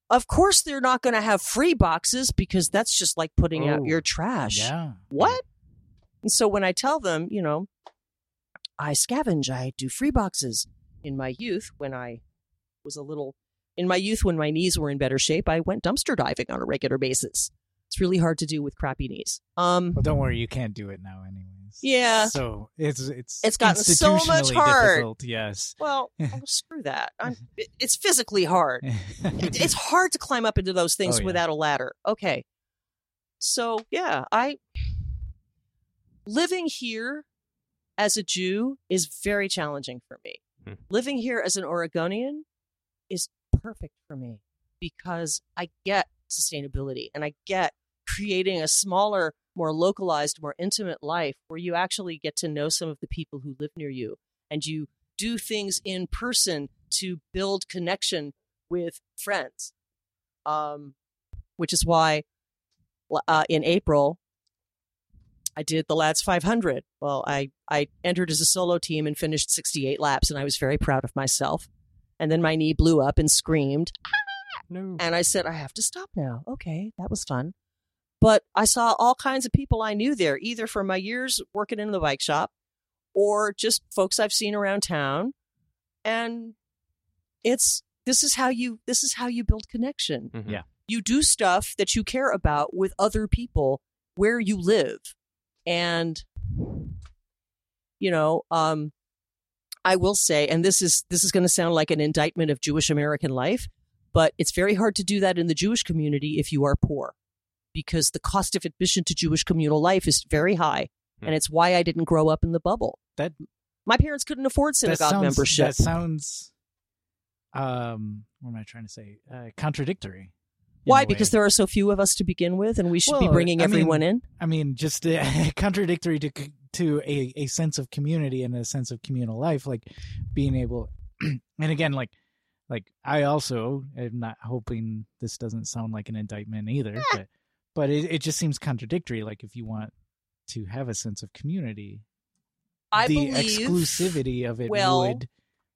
of course, they're not going to have free boxes because that's just like putting out Oh, your trash. yeah. What? And so when I tell them, you know, I scavenge, I do free boxes. In my youth, when I was a little, in my youth, when my knees were in better shape, I went dumpster diving on a regular basis. It's really hard to do with crappy knees. Um, Well, don't worry, you can't do it now, anyways. Yeah. So it's it's It's gotten so much institutionally hard. difficult, Yes. well, oh, screw that. I'm, it's physically hard. It- it's hard to climb up into those things Oh, yeah. without a ladder. Okay. So, yeah, I living here as a Jew is very challenging for me. Hmm. Living here as an Oregonian is perfect for me because I get sustainability and I get creating a smaller, more localized, more intimate life where you actually get to know some of the people who live near you and you do things in person to build connection with friends. Um, which is why uh, in April I did the Lads 500. Well, I I entered as a solo team and finished 68 laps, and I was very proud of myself. And then my knee blew up and screamed, No. and I said, I have to stop now. Okay, that was fun. But I saw all kinds of people I knew there, either from my years working in the bike shop or just folks I've seen around town. And it's this is how you this is how you build connection. Mhm. Yeah. You do stuff that you care about with other people where you live. And you know, um I will say, and this is this is going to sound like an indictment of Jewish American life, but it's very hard to do that in the Jewish community if you are poor, because the cost of admission to Jewish communal life is very high, Hmm. and it's why I didn't grow up in the bubble. That- my parents couldn't afford synagogue sounds, membership. That sounds um what am I trying to say? Uh, contradictory. Why? Because there are so few of us to begin with, and we should be bringing I mean, everyone in. I mean, just uh, contradictory to to a, a sense of community and a sense of communal life, like being able, and again, like like I also am not hoping this doesn't sound like an indictment either, but but it, it just seems contradictory. Like if you want to have a sense of community, I the believe exclusivity of it well, would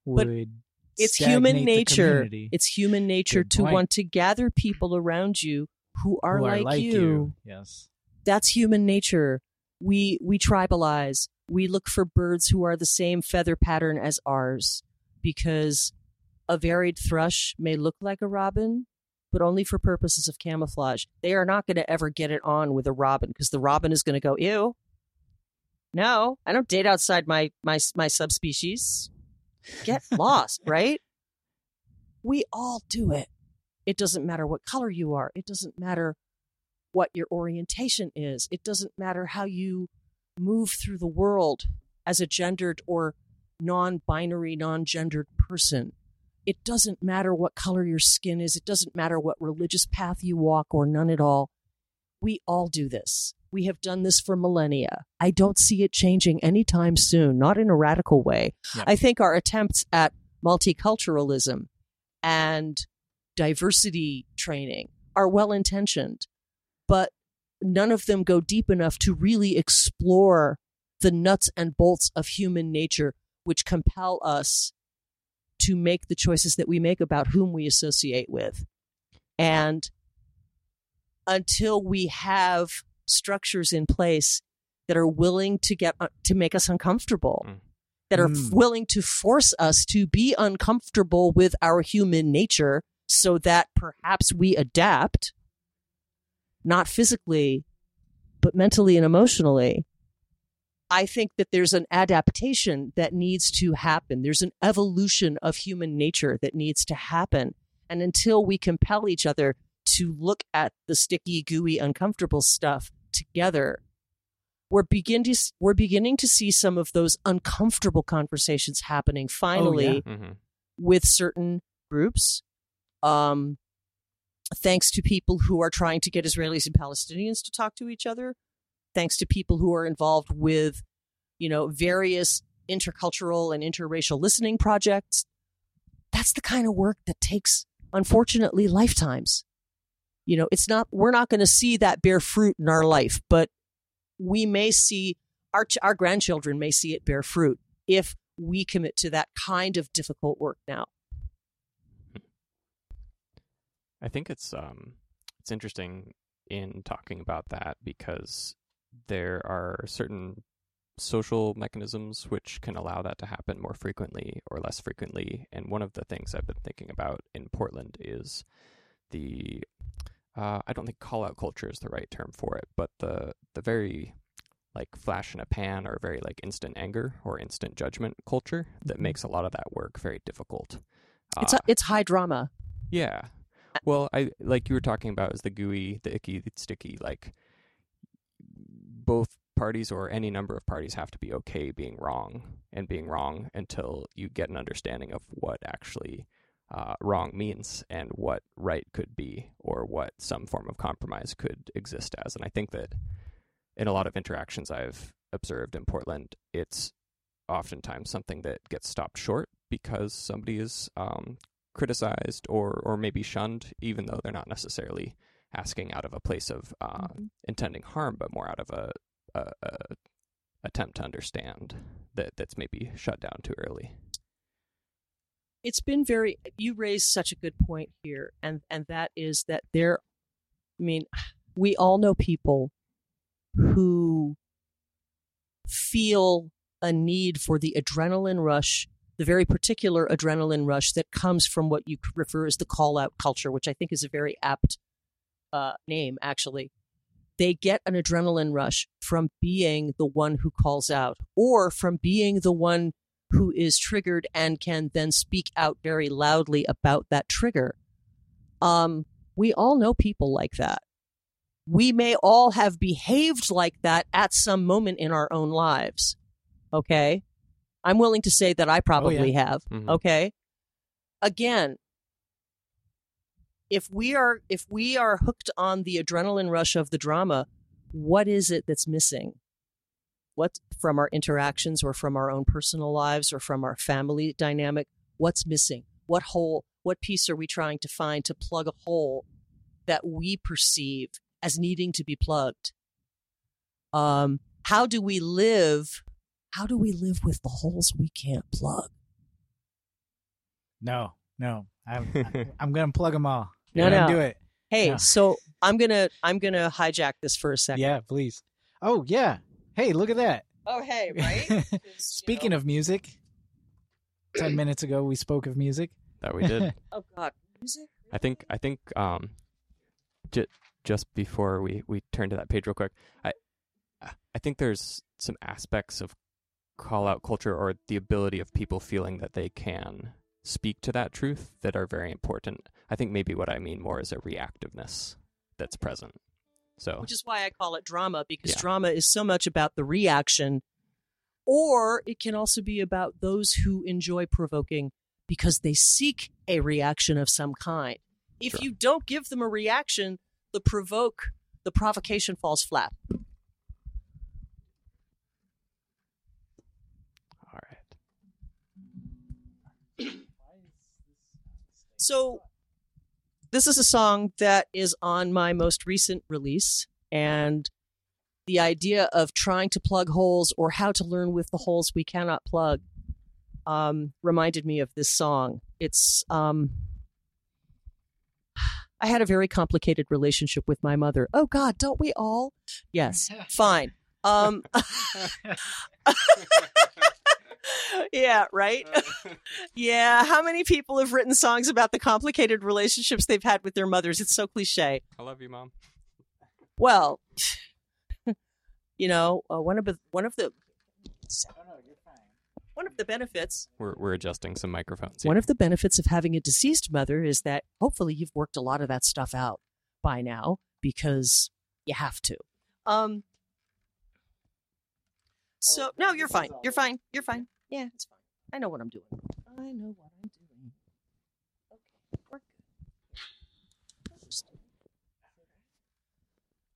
but would it's human nature. It's human nature Good to point. want to gather people around you who are, who like, you. Yes. That's human nature. We we tribalize. We look for birds who are the same feather pattern as ours because a varied thrush may look like a robin, but only for purposes of camouflage. They are not going to ever get it on with a robin because the robin is going to go, ew. No, I don't date outside my my my subspecies. Get lost, right? We all do it. It doesn't matter what color you are. It doesn't matter what your orientation is. It doesn't matter how you move through the world as a gendered or non binary, non gendered person. It doesn't matter what color your skin is. It doesn't matter what religious path you walk or none at all. We all do this. We have done this for millennia. I don't see it changing anytime soon, not in a radical way. Yeah. I think our attempts at multiculturalism and diversity training are well intentioned, but none of them go deep enough to really explore the nuts and bolts of human nature, which compel us to make the choices that we make about whom we associate with. And until we have structures in place that are willing to get uh, to make us uncomfortable, Mm. that are Mm. f- willing to force us to be uncomfortable with our human nature so that perhaps we adapt, not physically, but mentally and emotionally. I think that there's an adaptation that needs to happen. There's an evolution of human nature that needs to happen. And until we compel each other to look at the sticky, gooey, uncomfortable stuff together, we're begin to we're beginning to see some of those uncomfortable conversations happening finally hmm with certain groups. Um, thanks to people who are trying to get Israelis and Palestinians to talk to each other. Thanks to people who are involved with, you know, various intercultural and interracial listening projects. That's the kind of work that takes, unfortunately, lifetimes. You know, it's not, we're not going to see that bear fruit in our life, but we may see, our, our grandchildren may see it bear fruit if we commit to that kind of difficult work now. I think it's um it's interesting in talking about that because there are certain social mechanisms which can allow that to happen more frequently or less frequently. And one of the things I've been thinking about in Portland is the uh, I don't think call out culture is the right term for it, but the the very like flash in a pan or very like instant anger or instant judgment culture that Mhm. makes a lot of that work very difficult. It's Uh, a, it's high drama. yeah. Well, I like you were talking about is the gooey, the icky, the sticky. Like both parties or any number of parties have to be okay being wrong and being wrong until you get an understanding of what actually uh, wrong means and what right could be or what some form of compromise could exist as. And I think that in a lot of interactions I've observed in Portland, it's oftentimes something that gets stopped short because somebody is um, criticized or or maybe shunned, even though they're not necessarily asking out of a place of uh, Mhm. intending harm, but more out of a, a, a attempt to understand that that's maybe shut down too early. It's been very. You raised such a good point here, and and that is that there. I mean, we all know people who feel a need for the adrenaline rush, the very particular adrenaline rush that comes from what you refer as the call out culture, which I think is a very apt uh, name, actually. They get an adrenaline rush from being the one who calls out or from being the one who is triggered and can then speak out very loudly about that trigger. Um, we all know people like that. We may all have behaved like that at some moment in our own lives. Okay. I'm willing to say that I probably have. Mhm. Okay. Again, if we are if we are hooked on the adrenaline rush of the drama, what is it that's missing? What from our interactions or from our own personal lives or from our family dynamic? What's missing? What hole? What piece are we trying to find to plug a hole that we perceive as needing to be plugged? Um, how do we live? How do we live with the holes we can't plug? No, no. I'm, I'm, I'm gonna plug them all. No, I'm gonna no. do it. Hey, Yeah. so I'm gonna I'm gonna hijack this for a second. Yeah, please. Oh yeah. Hey, look at that. Oh, hey, right. Speaking of music, ten minutes ago we spoke of music. That we did. oh God, music. I think I think um, j- just before we we turn to that page real quick, I I think there's some aspects of call out culture or the ability of people feeling that they can speak to that truth that are very important. I think maybe what I mean more is a reactiveness that's present. So which is why I call it drama because Yeah. drama is so much about the reaction, or it can also be about those who enjoy provoking because they seek a reaction of some kind. If Sure. you don't give them a reaction, the provoke, the provocation falls flat. all right. So, this is a song that is on my most recent release, and the idea of trying to plug holes or how to learn with the holes we cannot plug um, reminded me of this song. It's um, I had a very complicated relationship with my mother. Oh God, don't we all? Yes, fine. Um, yeah, right. yeah, how many people have written songs about the complicated relationships they've had with their mothers? It's so cliche. I love you, mom. Well, you know, uh, one of the one of the one of the benefits We're we're adjusting some microphones. Here. one of the benefits of having a deceased mother is that hopefully you've worked a lot of that stuff out by now because you have to. Um so no, you're fine. You're fine. You're fine. Yeah, it's fine. I know what I'm doing. I know what I'm doing. Okay, we're good.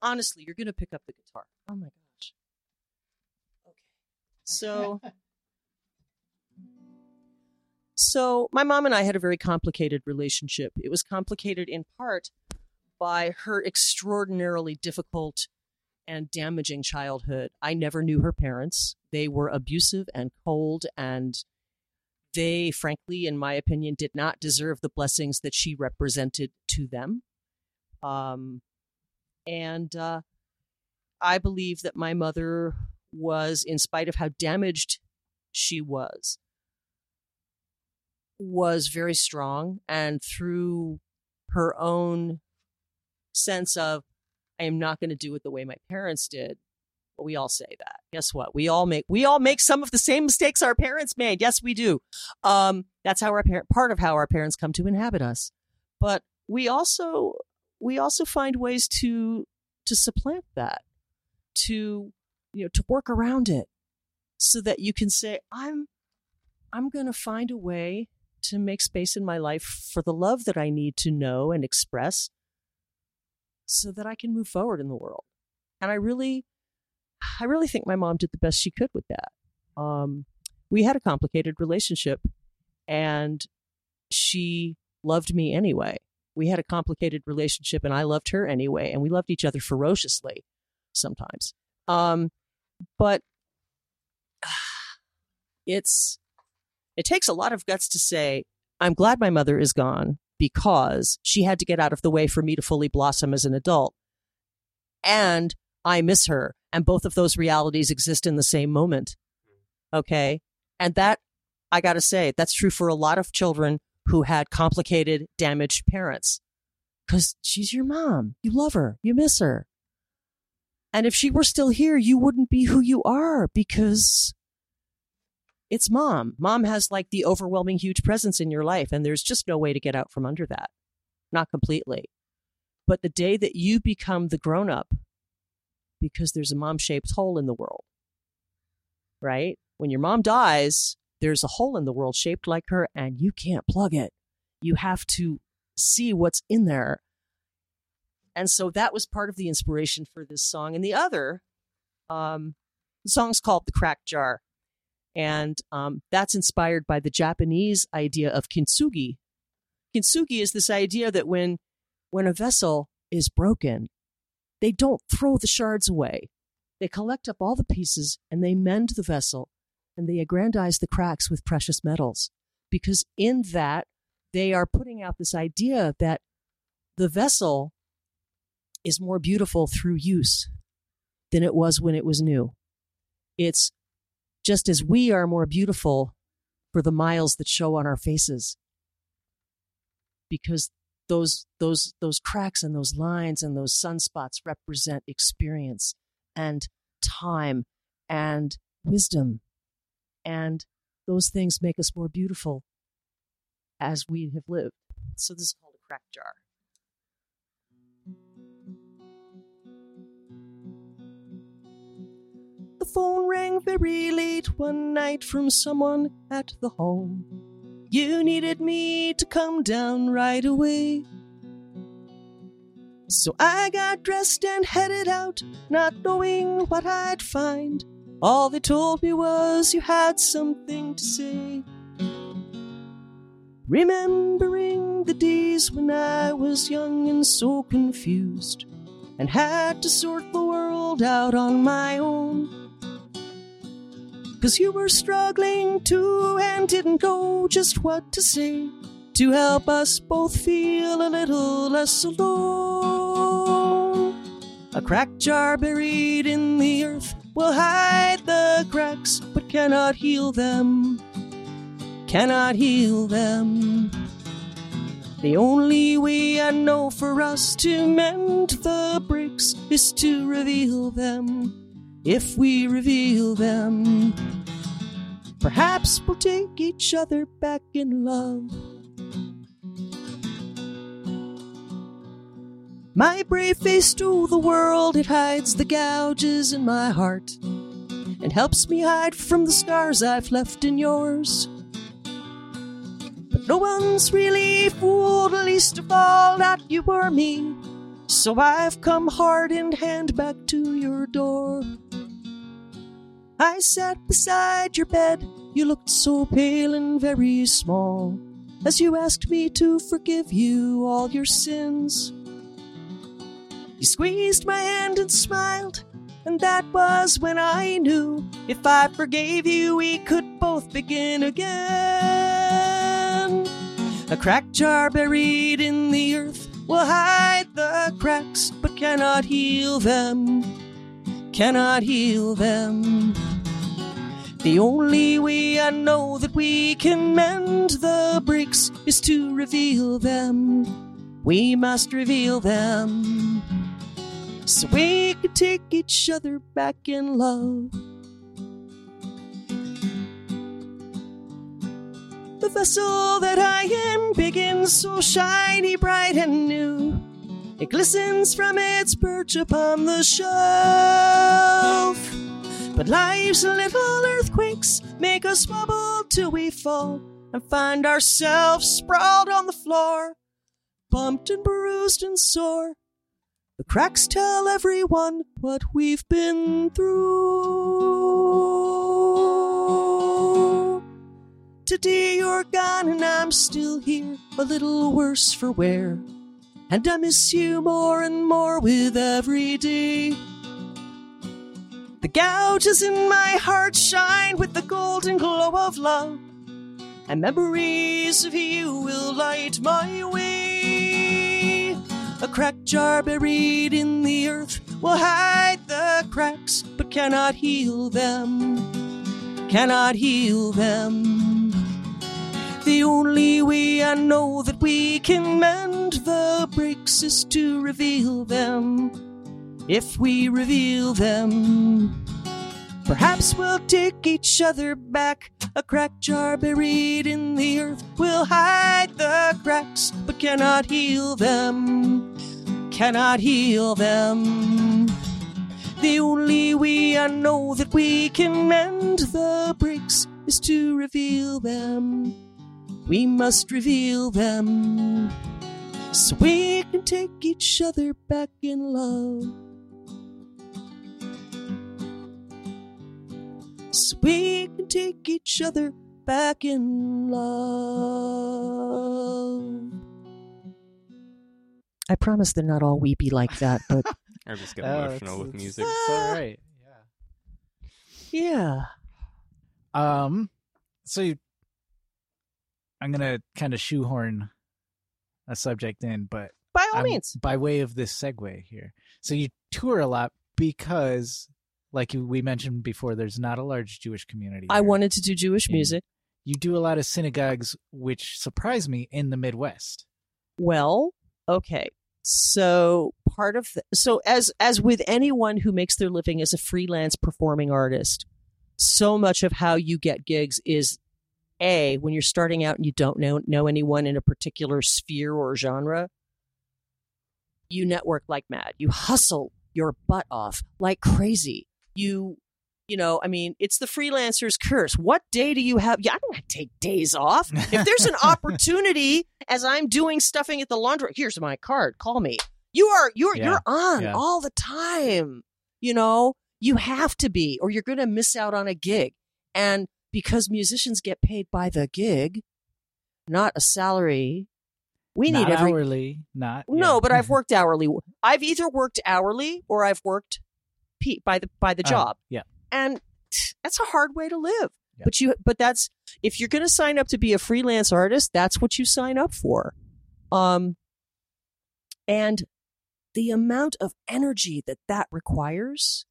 Honestly, you're gonna pick up the guitar. Oh my gosh. Okay. So So, my mom and I had a very complicated relationship. It was complicated in part by her extraordinarily difficult and damaging childhood. I never knew her parents. They were abusive and cold, and they, frankly, in my opinion, did not deserve the blessings that she represented to them. Um, and uh, I believe that my mother was, in spite of how damaged she was, was very strong and through her own sense of I am not going to do it the way my parents did. Well, we all say that. Guess what? We all make we all make some of the same mistakes our parents made. Yes, we do. Um, that's how our parent part of how our parents come to inhabit us. But we also we also find ways to to supplant that, to you know, to work around it, so that you can say, I'm I'm going to find a way to make space in my life for the love that I need to know and express so that I can move forward in the world. And I really, I really think my mom did the best she could with that. Um, we had a complicated relationship and she loved me anyway. We had a complicated relationship and I loved her anyway. And we loved each other ferociously sometimes. Um, but it's, it takes a lot of guts to say, I'm glad my mother is gone because she had to get out of the way for me to fully blossom as an adult. And I miss her. And both of those realities exist in the same moment. Okay. And that, I got to say, that's true for a lot of children who had complicated, damaged parents. Because she's your mom. You love her. You miss her. And if she were still here, you wouldn't be who you are because it's mom. Mom has like the overwhelming huge presence in your life, and there's just no way to get out from under that. Not completely. But the day that you become the grown up, because there's a mom shaped hole in the world, right? When your mom dies, there's a hole in the world shaped like her, and you can't plug it. You have to see what's in there. And so that was part of the inspiration for this song. And the other, um, the song's called The Cracked Jar. And um, that's inspired by the Japanese idea of kintsugi. Kintsugi is this idea that when, when a vessel is broken, they don't throw the shards away. They collect up all the pieces and they mend the vessel and they aggrandize the cracks with precious metals. Because in that, they are putting out this idea that the vessel is more beautiful through use than it was when it was new. It's just as we are more beautiful for the miles that show on our faces. Because those those those cracks and those lines and those sunspots represent experience and time and wisdom. And those things make us more beautiful as we have lived. So this is called a crack jar phone rang very late one night from someone at the home you needed me to come down right away. So I got dressed and headed out, not knowing what I'd find. All they told me was you had something to say. Remembering the days when I was young and so confused, and had to sort the world out on my own. Cause you were struggling too and didn't know just what to say to help us both feel a little less alone. A cracked jar buried in the earth will hide the cracks, but cannot heal them. Cannot heal them. The only way I know for us to mend the bricks is to reveal them. If we reveal them, perhaps we'll take each other back in love. My brave face to the world, it hides the gouges in my heart and helps me hide from the scars I've left in yours. But no one's really fooled, least of all, not you or me. So I've come heart in hand back to your door. I sat beside your bed, you looked so pale and very small, as you asked me to forgive you all your sins. You squeezed my hand and smiled, and that was when I knew if I forgave you, we could both begin again. A cracked jar buried in the earth will hide the cracks, but cannot heal them. Cannot heal them. The only way I know that we can mend the bricks is to reveal them. We must reveal them so we can take each other back in love. The vessel that I am begins so shiny, bright, and new. It glistens from its perch upon the shelf. But life's little earthquakes make us wobble till we fall and find ourselves sprawled on the floor, bumped and bruised and sore. The cracks tell everyone what we've been through. Today you're gone and I'm still here, a little worse for wear. And I miss you more and more with every day. The gouges in my heart shine with the golden glow of love, and memories of you will light my way. A cracked jar buried in the earth will hide the cracks, but cannot heal them. Cannot heal them. The only way I know that we can mend the breaks is to reveal them. If we reveal them, perhaps we'll take each other back. A cracked jar buried in the earth will hide the cracks, but cannot heal them. Cannot heal them. The only way I know that we can mend the breaks is to reveal them. We must reveal them so we can take each other back in love. So we can take each other back in love. I promise they're not all weepy like that, but I just get Oh, emotional with it's- music. It's all right. yeah. Yeah. Um. So you, I'm gonna kind of shoehorn a subject in, but By all I'm- means. by way of this segue here. So you tour a lot because, like we mentioned before, there's not a large Jewish community. I wanted to do Jewish Yeah. music. You do a lot of synagogues, which surprised me in the Midwest. Well, okay. So part of the, so as as with anyone who makes their living as a freelance performing artist, so much of how you get gigs is a when you're starting out and you don't know know anyone in a particular sphere or genre, you network like mad. You hustle your butt off like crazy. You you know, I mean, it's the freelancer's curse. What day do you have? Yeah, I don't take days off. If there's an opportunity as I'm doing stuffing at the laundry, here's my card. Call me. You are you're Yeah, you're on yeah. all the time. You know, you have to be, or you're going to miss out on a gig. And because musicians get paid by the gig, not a salary, we not need every hourly, not no, yeah. but I've worked hourly. I've either worked hourly or I've worked by the by the Oh, job. yeah. And that's a hard way to live. Yeah. But you but that's if you're going to sign up to be a freelance artist, that's what you sign up for. Um and the amount of energy that that requires,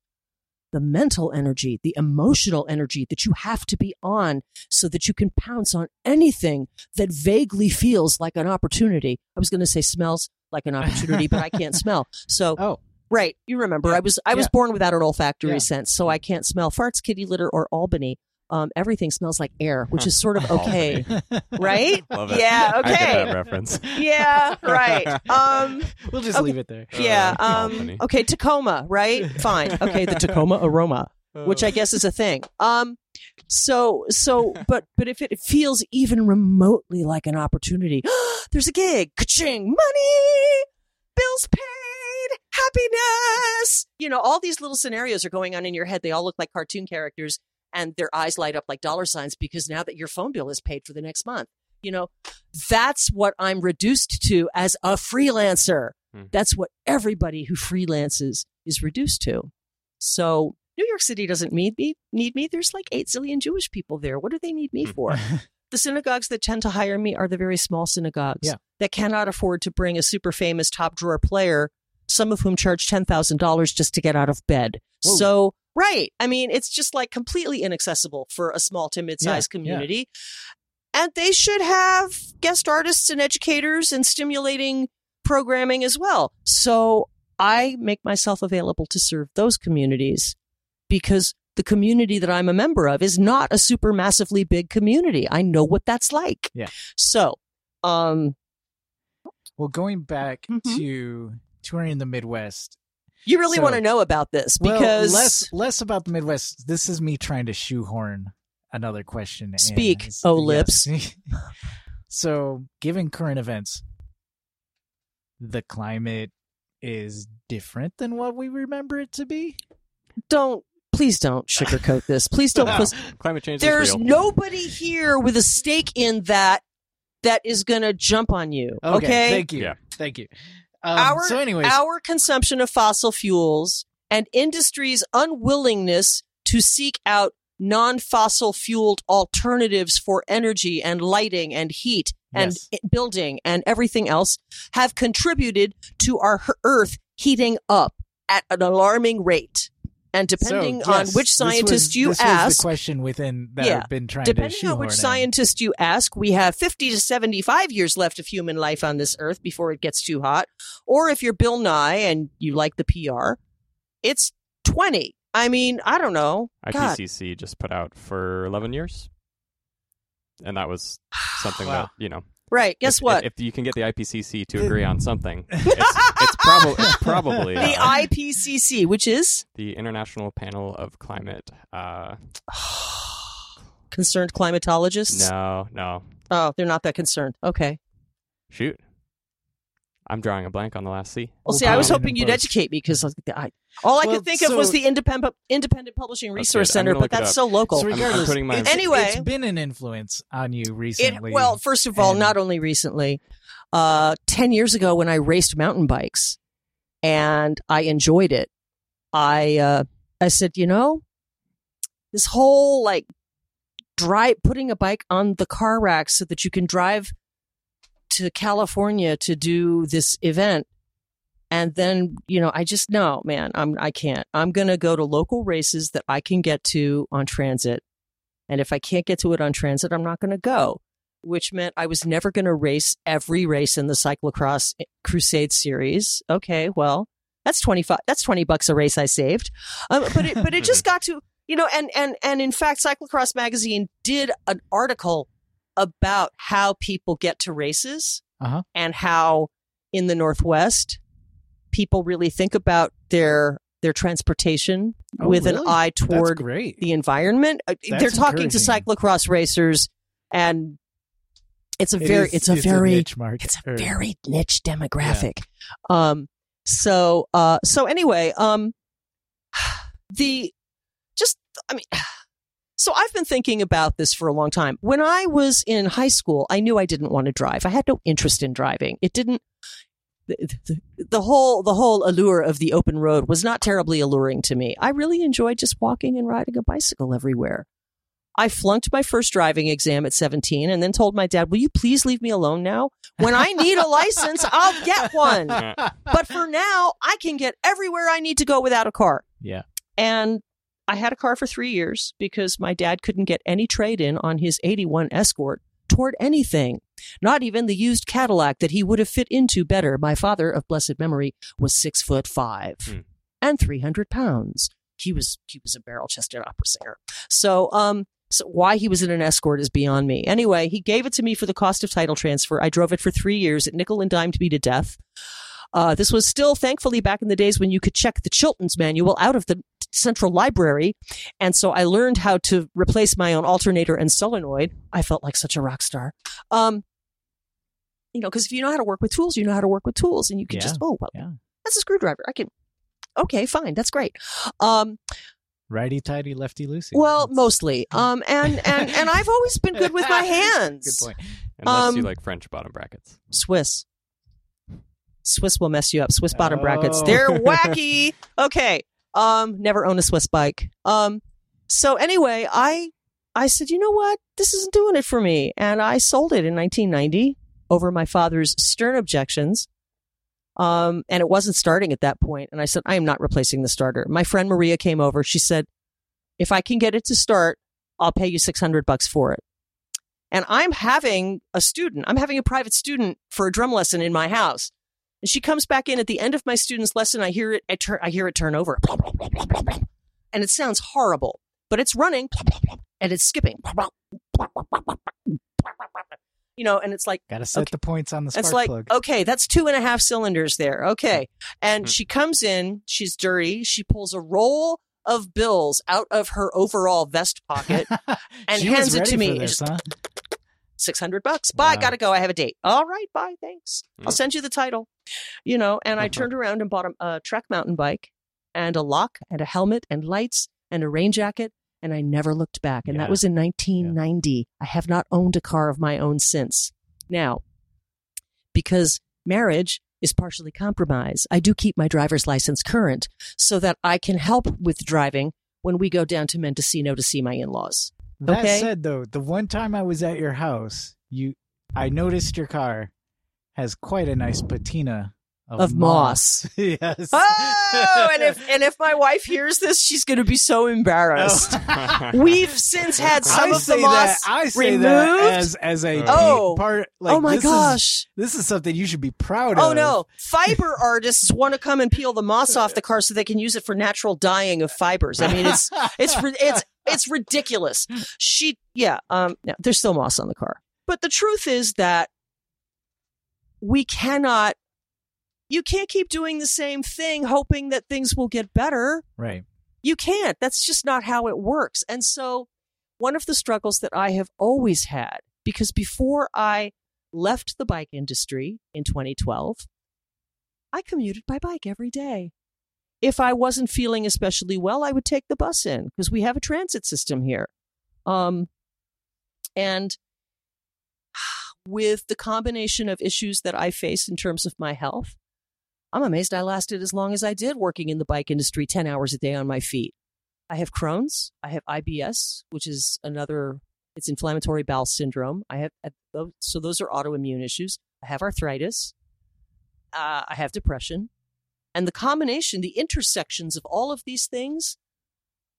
the mental energy, the emotional energy that you have to be on so that you can pounce on anything that vaguely feels like an opportunity. I was going to say smells like an opportunity, but I can't smell. So Oh, Right. You remember Yeah. I was I was Yeah. born without an olfactory Yeah. sense, so I can't smell farts, kitty litter, or Albany. Um, everything smells like air, which is sort of okay, right? Love it. Yeah, I get okay. that reference. Yeah, right. Um, we'll just Okay. leave it there. yeah. Uh, Um, okay, Tacoma, right? Fine. Okay, the Tacoma aroma, which I guess is a thing. Um, so so, but but if it feels even remotely like an opportunity, there's a gig, ka-ching, money, bills paid, happiness. You know, all these little scenarios are going on in your head. They all look like cartoon characters, and their eyes light up like dollar signs because now that your phone bill is paid for the next month. You know, that's what I'm reduced to as a freelancer. Hmm. That's what everybody who freelances is reduced to. So New York City doesn't need me. Need me. There's like eight zillion Jewish people there. What do they need me Hmm. for? the synagogues that tend to hire me are the very small synagogues Yeah. that cannot afford to bring a super famous top drawer player, some of whom charge ten thousand dollars just to get out of bed. Whoa. So right, I mean, it's just like completely inaccessible for a small to mid-sized Yeah, yeah. community. And they should have guest artists and educators and stimulating programming as well. So I make myself available to serve those communities because the community that I'm a member of is not a super massively big community. I know what that's like. Yeah. So, um, well, going back Mhm. to touring in the Midwest, you really So- want to know about this well, because less less about the Midwest. This is me trying to shoehorn another question. Speak, It's- oh yes. lips. so, given current events, the climate is different than what we remember it to be. don't please don't sugarcoat this. Please don't. No, climate change There's is real. nobody here with a stake in that that is going to jump on you. Okay. Thank you. Yeah. Thank you. Um, our so, anyways, our consumption of fossil fuels and industry's unwillingness to seek out non-fossil fueled alternatives for energy and lighting and heat and Yes. building and everything else have contributed to our earth heating up at an alarming rate. And depending So, on which scientist was- you this was ask, the question within that Yeah. I've been trying to Depending on which in. scientist you ask, we have 50 to 75 years left of human life on this earth before it gets too hot. Or if you're Bill Nye and you like the PR, it's 20. I mean, I don't know. God, IPCC just put out for 11 years. And that was something Wow. that, you know. right. Guess if, what? If, you can get the IPCC to agree on something, it's, it's, prob- it's probably the uh, IPCC, which is the International Panel of Climate. Uh, concerned climatologists. no, no. Oh, they're not that concerned. Okay. Shoot. I'm drawing a blank on the last C. Well, We'll see, I was hoping you'd post. educate me because I, all I Well, could think of was the independent independent publishing resource center, but that's up. so local. So I'm- I'm regardless, my- it's, Anyway. it's been an influence on you It, recently. well, first of all, and- not only recently, uh, 10 years ago when I raced mountain bikes and I enjoyed it, I, uh, I said, you know, this whole like drive, putting a bike on the car rack so that you can drive to California to do this event. And then, you know, I just, no, man, I'm, I can't. I'm going to go to local races that I can get to on transit. And if I can't get to it on transit, I'm not going to go which meant I was never going to race every race in the cyclocross crusade series. Okay, well, that's 25 that's 20 bucks a race I saved. Um, but it but it just got to, you know, and and and in fact cyclocross magazine did an article about how people get to races Uh-huh. and how in the northwest people really think about their their transportation Oh, with an eye toward the environment. Uh, That's They're talking to cyclocross racers, and it's a It very, is- it's a very, niche market. it's a or- very niche demographic. Um, so, uh, so anyway, um, the just, I mean, so I've been thinking about this for a long time. When I was in high school, I knew I didn't want to drive. I had no interest in driving. It didn't. the, the, the whole the whole allure of the open road was not terribly alluring to me. I really enjoyed just walking and riding a bicycle everywhere. I flunked my first driving exam at 17 and then told my dad, Will you please leave me alone now? When I need a license, I'll get one. But for now, I can get everywhere I need to go without a car. Yeah. And I had a car for three years because my dad couldn't get any trade in on his 81 Escort toward anything, not even the used Cadillac that he would have fit into better. My father, of blessed memory, was six foot five Hmm. and 300 pounds. He was, he was a barrel chested opera singer. So, um, so why he was in an escort is beyond me. Anyway, he gave it to me for the cost of title transfer. I drove it for three years. It nickel and dimed me to death. Uh, this was still, thankfully, back in the days when you could check the Chilton's manual out of the central library. And so I learned how to replace my own alternator and solenoid. I felt like such a rock star. Um, you know, because if you know how to work with tools, you know how to work with tools, and you can Yeah. just, oh, well, Yeah. that's a screwdriver. I can, okay, fine, that's great. Um, Righty tighty, lefty loosey. well, That's- mostly. Um, and and and I've always been good with my hands. Good point. Unless you Um, like French bottom brackets. Swiss. Swiss will mess you up. Swiss bottom brackets. Oh. They're wacky. Okay. Um, never own a Swiss bike. Um, so anyway, I I said, you know what? This isn't doing it for me. And I sold it in 1990 over my father's stern objections. Um, and it wasn't starting at that point. And I said, I am not replacing the starter. My friend Maria came over. She said, if I can get it to start, I'll pay you 600 bucks for it. And I'm having a student, I'm having a private student for a drum lesson in my house. And she comes back in at the end of my student's lesson. I hear it, I, turn, I hear it turn over. And it sounds horrible, but it's running and it's skipping. You know, and it's like, Got to set Okay. the points on the spark it's like, plug. okay, that's two and a half cylinders there. Okay. And Mhm. she comes in, she's dirty. She pulls a roll of bills out of her overall vest pocket, and hands it to me. This, huh? 600 bucks. Bye, Wow. gotta go. I have a date. All right, bye, thanks. I'll Mm. send you the title. You know, and I Uh-huh. turned around and bought a, a Trek mountain bike and a lock and a helmet and lights and a rain jacket. And I never looked back. And Yeah. that was in 1990. I have not owned a car of my own since. Now, because marriage is partially compromise, I do keep my driver's license current so that I can help with driving when we go down to Mendocino to see my in laws. That Okay. said, though, the one time I was at your house, you, I noticed your car has quite a nice patina of, Of moss. yes. Oh, and if and if my wife hears this, she's going to be so embarrassed. We've since had some I of the moss. that, I say that removed? as as a Oh. part. Like, oh my this Is, gosh! this is something you should be proud Oh of. Oh no! Fiber artists want to come and peel the moss off the car so they can use it for natural dyeing of fibers. I mean, it's it's it's it's ridiculous. She yeah. Um. No, there's still moss on the car, but the truth is that we cannot. You can't keep doing the same thing, hoping that things will get better. right. You can't. That's just not how it works. And so, one of the struggles that I have always had, because before I left the bike industry in 2012, I commuted by bike every day. If I wasn't feeling especially well, I would take the bus in because we have a transit system here. Um, and with the combination of issues that I face in terms of my health, I'm amazed I lasted as long as I did working in the bike industry 10 hours a day on my feet. I have Crohn's, I have IBS, which is another it's inflammatory bowel syndrome. I have uh, so those are autoimmune issues. I have arthritis. Uh, I have depression. And the combination, the intersections of all of these things,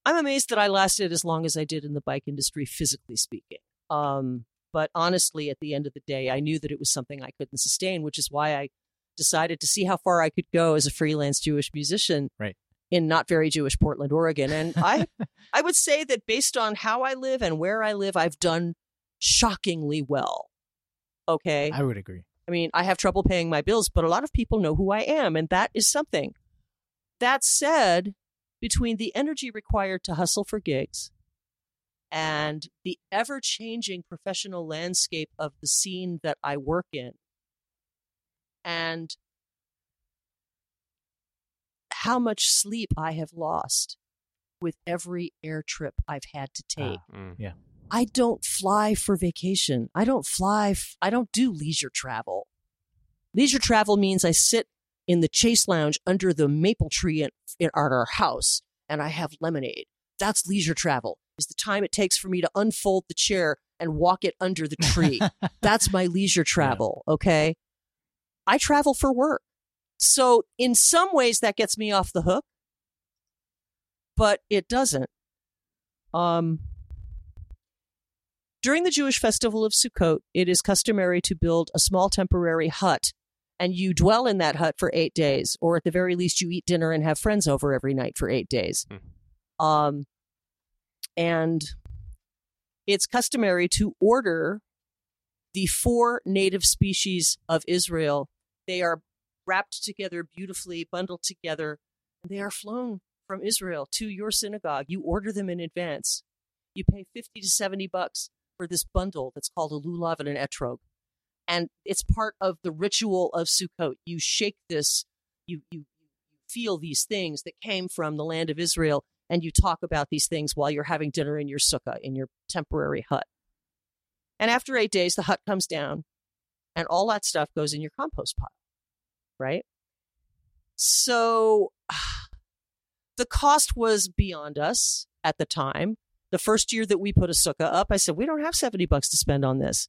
I'm amazed that I lasted as long as I did in the bike industry, physically speaking. Um, but honestly, at the end of the day, I knew that it was something I couldn't sustain, which is why I decided to see how far I could go as a freelance Jewish musician Right. in not very Jewish Portland, Oregon. And I, I would say that based on how I live and where I live, I've done shockingly well. Okay. I would agree. I mean, I have trouble paying my bills, but a lot of people know who I am, and that is something. That said, between the energy required to hustle for gigs and the ever changing professional landscape of the scene that I work in, and how much sleep I have lost with every air trip I've had to take. Mm. I don't fly for vacation. I don't fly. F- I don't do leisure travel. Leisure travel means I sit in the Chaise Lounge under the maple tree at, at our house and I have lemonade. That's leisure travel. Is the time it takes for me to unfold the chair and walk it under the tree. That's my leisure travel. Okay. I travel for work. So in some ways that gets me off the hook, but it doesn't. Um, during the Jewish festival of Sukkot, it is customary to build a small temporary hut and you dwell in that hut for eight days, or at the very least, you eat dinner and have friends over every night for eight days. Hmm. Um, and it's customary to order the four native species of Israel. They are wrapped together beautifully, bundled together, and they are flown from Israel to your synagogue. You order them in advance. You pay 50 to 70 bucks for this bundle that's called a lulav and an etrog. And it's part of the ritual of Sukkot. You shake this, you, you, feel these things that came from the land of Israel, and you talk about these things while you're having dinner in your sukkah, in your temporary hut. And after eight days, the hut comes down, and all that stuff goes in your compost pile, right? So the cost was beyond us at the time. The first year that we put a sukkah up, I said, We don't have 70 bucks to spend on this.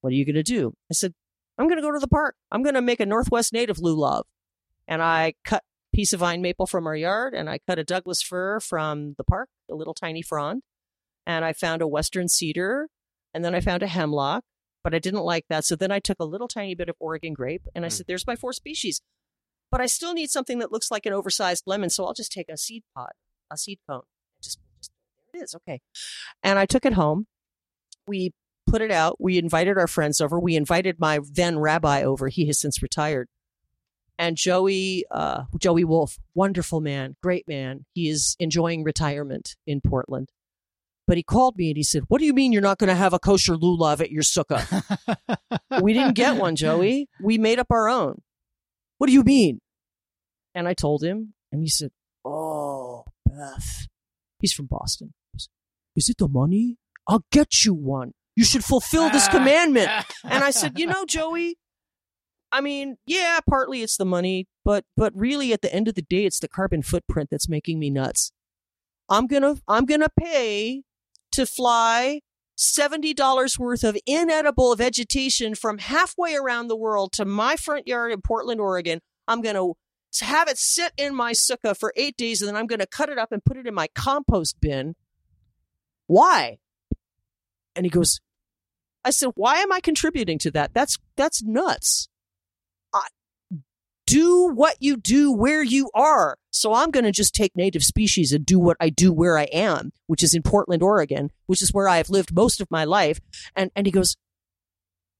What are you going to do? I said, I'm going to go to the park. I'm going to make a Northwest native lulav. And I cut a piece of vine maple from our yard and I cut a Douglas fir from the park, a little tiny frond. And I found a Western cedar and then I found a hemlock, but I didn't like that. So then I took a little tiny bit of Oregon grape and I Mm. said, There's my four species. But I still need something that looks like an oversized lemon. So I'll just take a seed pod, a seed cone. Just, just there it is. Okay. And I took it home. We put it out. We invited our friends over. We invited my then rabbi over. He has since retired. And Joey, uh, Joey Wolf, wonderful man, great man. He is enjoying retirement in Portland. But he called me and he said, What do you mean you're not going to have a kosher lulav at your sukkah? we didn't get one, Joey. We made up our own. What do you mean? And I told him, and he said, Oh, Beth. He's from Boston. Is it the money? I'll get you one. You should fulfill this commandment. And I said, You know, Joey, I mean, yeah, partly it's the money, but but really at the end of the day, it's the carbon footprint that's making me nuts. I'm gonna I'm gonna pay to fly $70 worth of inedible vegetation from halfway around the world to my front yard in Portland, Oregon. I'm going to have it sit in my sukkah for eight days and then I'm going to cut it up and put it in my compost bin. Why? And he goes, I said, why am I contributing to that? That's, that's nuts. Do what you do where you are. So I'm going to just take native species and do what I do where I am, which is in Portland, Oregon, which is where I have lived most of my life. And, and he goes,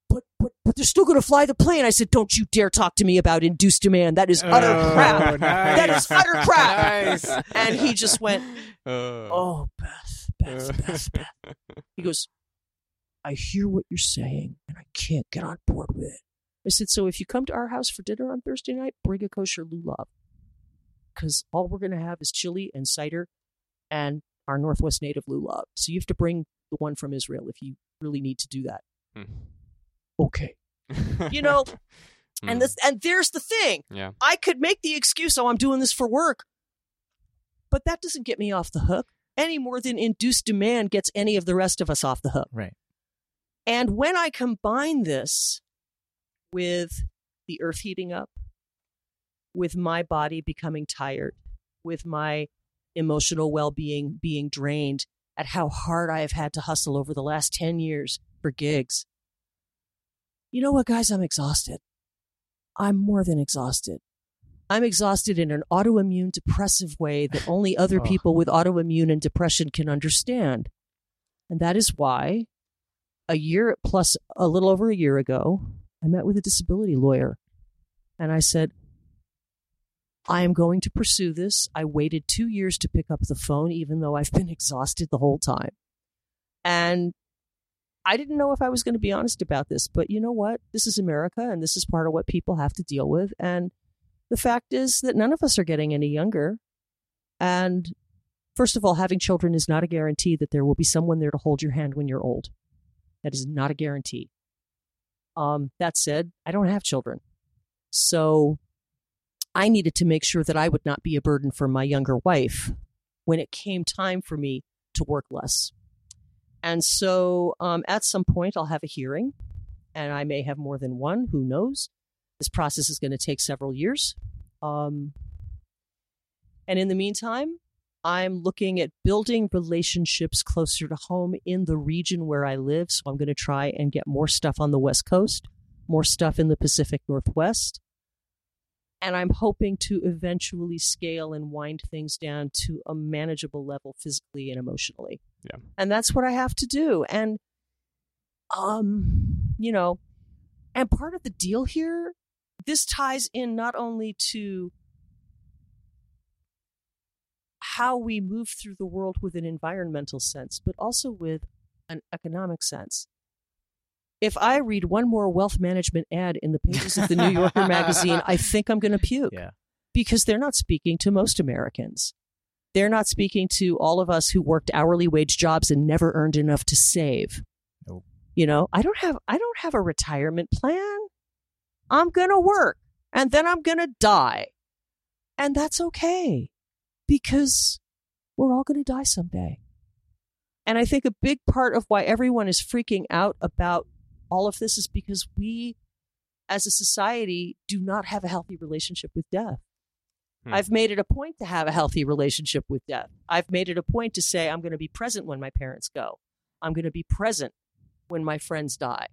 but, but, but they're still going to fly the plane. I said, don't you dare talk to me about induced demand. That is utter Oh, crap. nice. That is utter crap. Nice. And he just went, Uh, oh, Beth, Beth, Beth, Beth. He goes, I hear what you're saying and I can't get on board with it. I said, so if you come to our house for dinner on Thursday night, bring a kosher lulav. Because all we're going to have is chili and cider and our Northwest native lulav. So you have to bring the one from Israel if you really need to do that. Hmm. Okay. You know, Hmm. And this, and there's the thing. yeah. I could make the excuse, oh, I'm doing this for work. But that doesn't get me off the hook any more than induced demand gets any of the rest of us off the hook. Right. And when I combine this with the earth heating up, with my body becoming tired, with my emotional well being being drained at how hard I have had to hustle over the last 10 years for gigs. You know what, guys? I'm exhausted. I'm more than exhausted. I'm exhausted in an autoimmune depressive way that only other Oh. people with autoimmune and depression can understand. And that is why a year plus a little over a year ago, I met with a disability lawyer and I said, I am going to pursue this. I waited two years to pick up the phone, even though I've been exhausted the whole time. And I didn't know if I was going to be honest about this, but you know what? This is America and this is part of what people have to deal with. And the fact is that none of us are getting any younger. And first of all, having children is not a guarantee that there will be someone there to hold your hand when you're old. That is not a guarantee. Um, that said, I don't have children. So I needed to make sure that I would not be a burden for my younger wife when it came time for me to work less. And so um, at some point, I'll have a hearing, and I may have more than one. Who knows? This process is going to take several years. Um, and in the meantime, I'm looking at building relationships closer to home in the region where I live. So I'm going to try and get more stuff on the West Coast, more stuff in the Pacific Northwest. And I'm hoping to eventually scale and wind things down to a manageable level physically and emotionally. Yeah. And that's what I have to do. And, um, you know, and part of the deal here, this ties in not only to how we move through the world with an environmental sense, but also with an economic sense. If I read one more wealth management ad in the pages of the New Yorker magazine, I think I'm going to puke. Yeah. Because they're not speaking to most Americans. They're not speaking to all of us who worked hourly wage jobs and never earned enough to save. Nope. You know, I don't have I don't have a retirement plan. I'm going to work and then I'm going to die. And that's okay because we're all going to die someday. And I think a big part of why everyone is freaking out about all of this is because we, as a society, do not have a healthy relationship with death. Hmm. I've made it a point to have a healthy relationship with death. I've made it a point to say, I'm going to be present when my parents go. I'm going to be present when my friends die.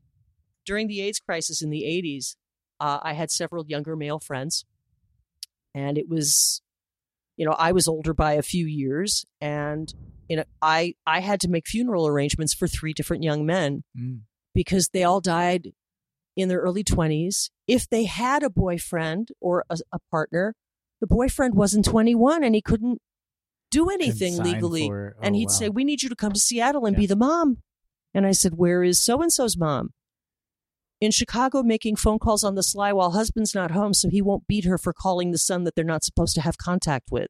During the AIDS crisis in the 80s, uh, I had several younger male friends, and it was you know, I was older by a few years, and you know, I I had to make funeral arrangements for three different young men Mm. because they all died in their early twenties. If they had a boyfriend or a, a partner, the boyfriend wasn't twenty one and he couldn't do anything legally. for- and oh, he'd wow. say, "We need you to come to Seattle and be the mom." And I said, "Where is so and so's mom?" In Chicago, making phone calls on the sly while husband's not home, so he won't beat her for calling the son that they're not supposed to have contact with.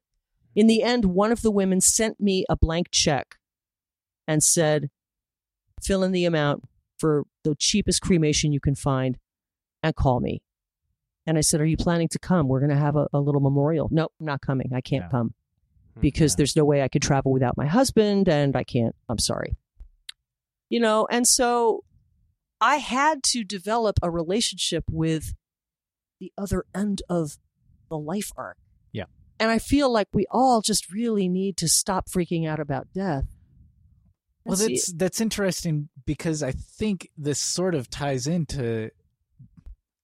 In the end, one of the women sent me a blank check and said, "Fill in the amount for the cheapest cremation you can find, and call me." And I said, "Are you planning to come? We're going to have a, a little memorial." No, I'm not coming. I can't Yeah. come Hmm. because Yeah. there's no way I could travel without my husband and I can't. I'm sorry. You know, and so I had to develop a relationship with the other end of the life arc. Yeah. And I feel like we all just really need to stop freaking out about death. Well, That's- that's interesting because I think this sort of ties into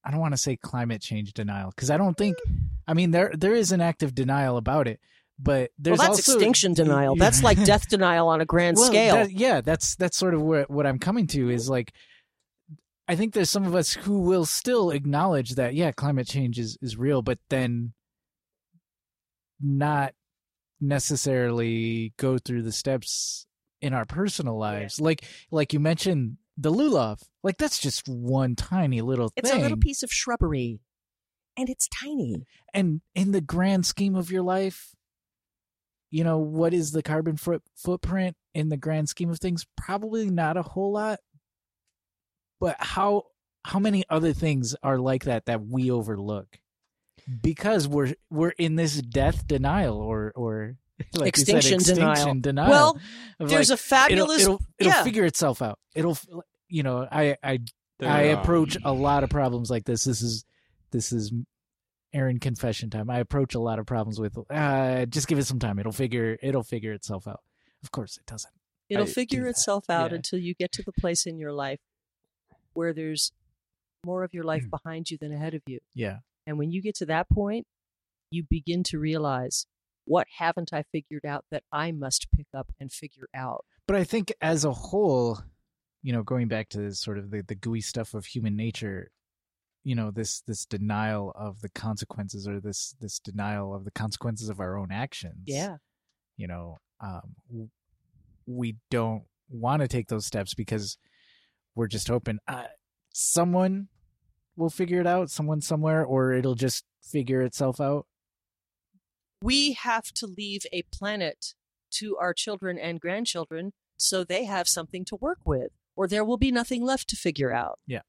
I don't want to say climate change denial because I don't think I mean there there is an active denial about it, but there's well, that's also extinction denial. That's like death denial on a grand Well, scale. that- yeah, that's that's sort of where, what I'm coming to is like I think there's some of us who will still acknowledge that yeah, climate change is is real, but then not necessarily go through the steps in our personal lives. Like like you mentioned the lulav. Like that's just one tiny little it's thing. a little piece of shrubbery, and it's tiny. and in the grand scheme of your life you know what is the carbon foot, footprint in the grand scheme of things probably not a whole lot but how how many other things are like that that we overlook because we're we're in this death denial or or like you said, Extinction denial. denial Well, There's like, a fabulous. it'll it'll, it'll yeah. figure itself out it'll you know i i There, I um, approach a lot of problems like this. This is this is Aaron confession time. I approach a lot of problems with uh just give it some time. It'll figure it'll figure itself out. Of course it doesn't. It'll I figure itself out Yeah. until you get to the place in your life where there's more of your life Mm. behind you than ahead of you. Yeah. And when you get to that point, you begin to realize what haven't I figured out that I must pick up and figure out. But I think as a whole, you know, going back to sort of the, the gooey stuff of human nature, you know, this this denial of the consequences or this this denial of the consequences of our own actions. Yeah. you know um we don't want to take those steps because we're just hoping uh, someone will figure it out someone somewhere or it'll just figure itself out We have to leave a planet to our children and grandchildren so they have something to work with, or there will be nothing left to figure out. Yeah.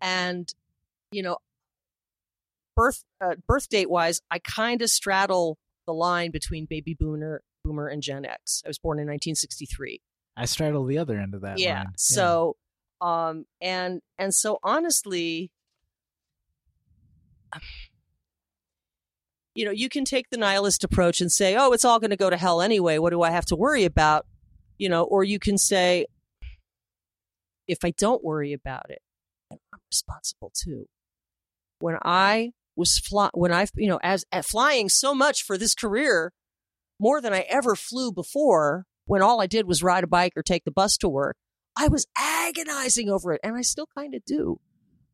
And, you know, birth uh, birth date wise, I kind of straddle the line between baby boomer boomer and Gen X. I was born in 1963. I straddle the other end of that. yeah. line. So, um, and and so honestly, you know, you can take the nihilist approach and say, "Oh, it's all going to go to hell anyway. What do I have to worry about?" You know, or you can say, "If I don't worry about it, I'm responsible too." When I was fly, when I, you know, as flying so much for this career, more than I ever flew before, when all I did was ride a bike or take the bus to work, I was agonizing over it, and I still kind of do.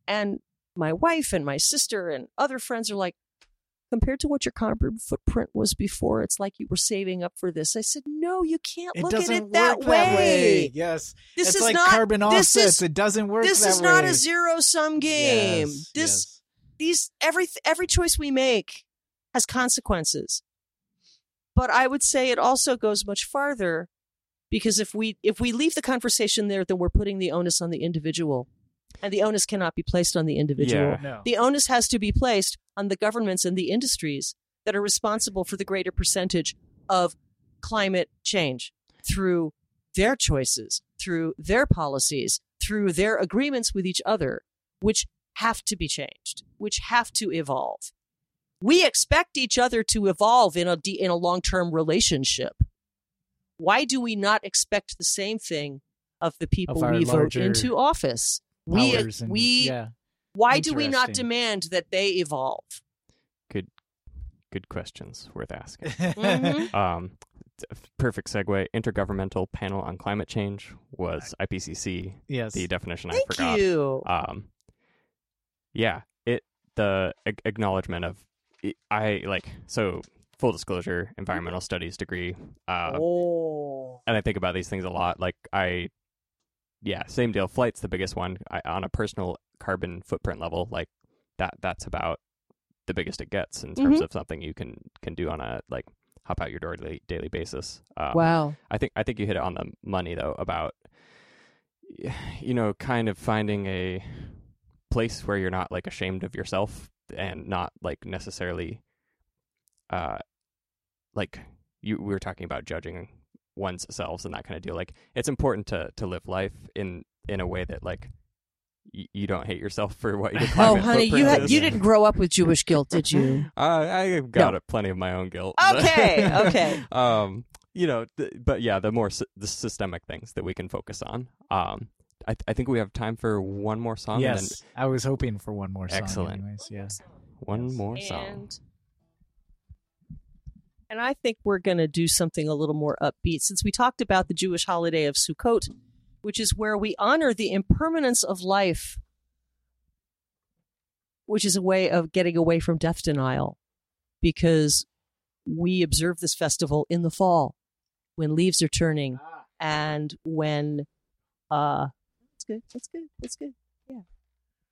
And my wife and my sister and other friends are like, compared to what your carbon footprint was before, it's like you were saving up for this. I said, no, you can't it look at it that work way. that way. Yes, This it's is like not carbon offsets. is- it doesn't work. this that is not a zero sum game. Yes, this yes. these every every choice we make has consequences. But I would say it also goes much farther because if we if we leave the conversation there, then we're putting the onus on the individual, and the onus cannot be placed on the individual. Yeah. no. The onus has to be placed on the governments and the industries that are responsible for the greater percentage of climate change through their choices, through their policies, through their agreements with each other, which have to be changed, which have to evolve. We expect each other to evolve in a in a long-term relationship. Why do we not expect the same thing of the people our we vote into office? We and- we yeah. why do we not demand that they evolve? Good good questions worth asking. Mhm. um, perfect segue. Intergovernmental Panel on Climate Change was IPCC. yes. The definition I Thank forgot. you. um yeah it the a- acknowledgement of i like so full disclosure environmental studies degree uh oh, and i think about these things a lot like i yeah same deal flight's the biggest one I, on a personal carbon footprint level like that that's about the biggest it gets in terms of something you can can do on a like hop out your door daily, daily basis. Um, wow. I think I think you hit it on the money though about you know kind of finding a place where you're not like ashamed of yourself and not like necessarily uh like you we were talking about judging one's selves and that kind of deal like it's important to to live life in in a way that like y- you don't hate yourself for what your Oh, honey, you footprint had, is. you didn't grow up with Jewish guilt, did you? Uh, I've got a plenty of my own guilt. Okay, okay. um, you know, th- but yeah, the more sy- the systemic things that we can focus on. Um, I, I think we have time for one more song. And then yes. I was hoping for one more song. Excellent. Anyways, yes. one Yes. more song. And and I think we're going to do something a little more upbeat since we talked about the Jewish holiday of Sukkot, which is where we honor the impermanence of life, which is a way of getting away from death denial because we observe this festival in the fall when leaves are turning and when uh that's good that's good that's good yeah.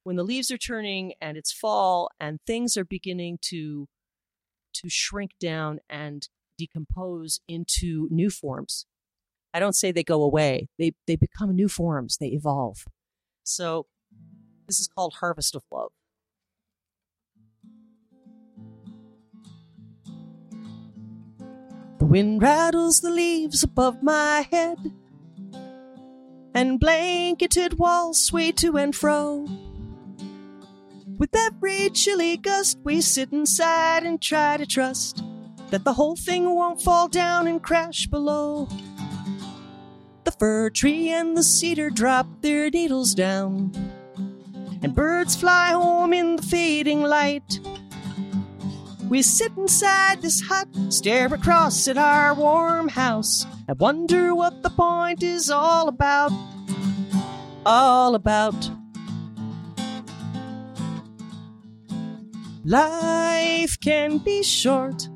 When the leaves are turning and it's fall and things are beginning to to shrink down and decompose into new forms. I don't say they go away. They they become new forms. They evolve. So this is called harvest of love. The wind rattles the leaves above my head, and blanketed walls sway to and fro. With every chilly gust, we sit inside and try to trust that the whole thing won't fall down and crash below. The fir tree and the cedar drop their needles down, and birds fly home in the fading light. We sit inside this hut, stare across at our warm house, and wonder what the point is all about. All about. Life can be short,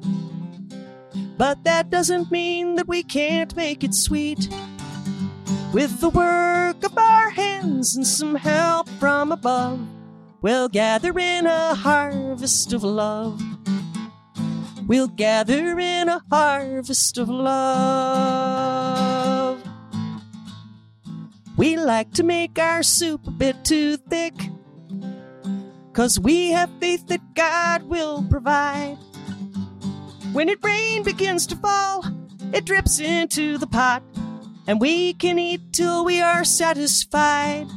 but that doesn't mean that we can't make it sweet. With the work of our hands and some help from above, we'll gather in a harvest of love. We'll gather in a harvest of love. We like to make our soup a bit too thick. Cause we have faith that God will provide. When it rain begins to fall, it drips into the pot, and we can eat till we are satisfied.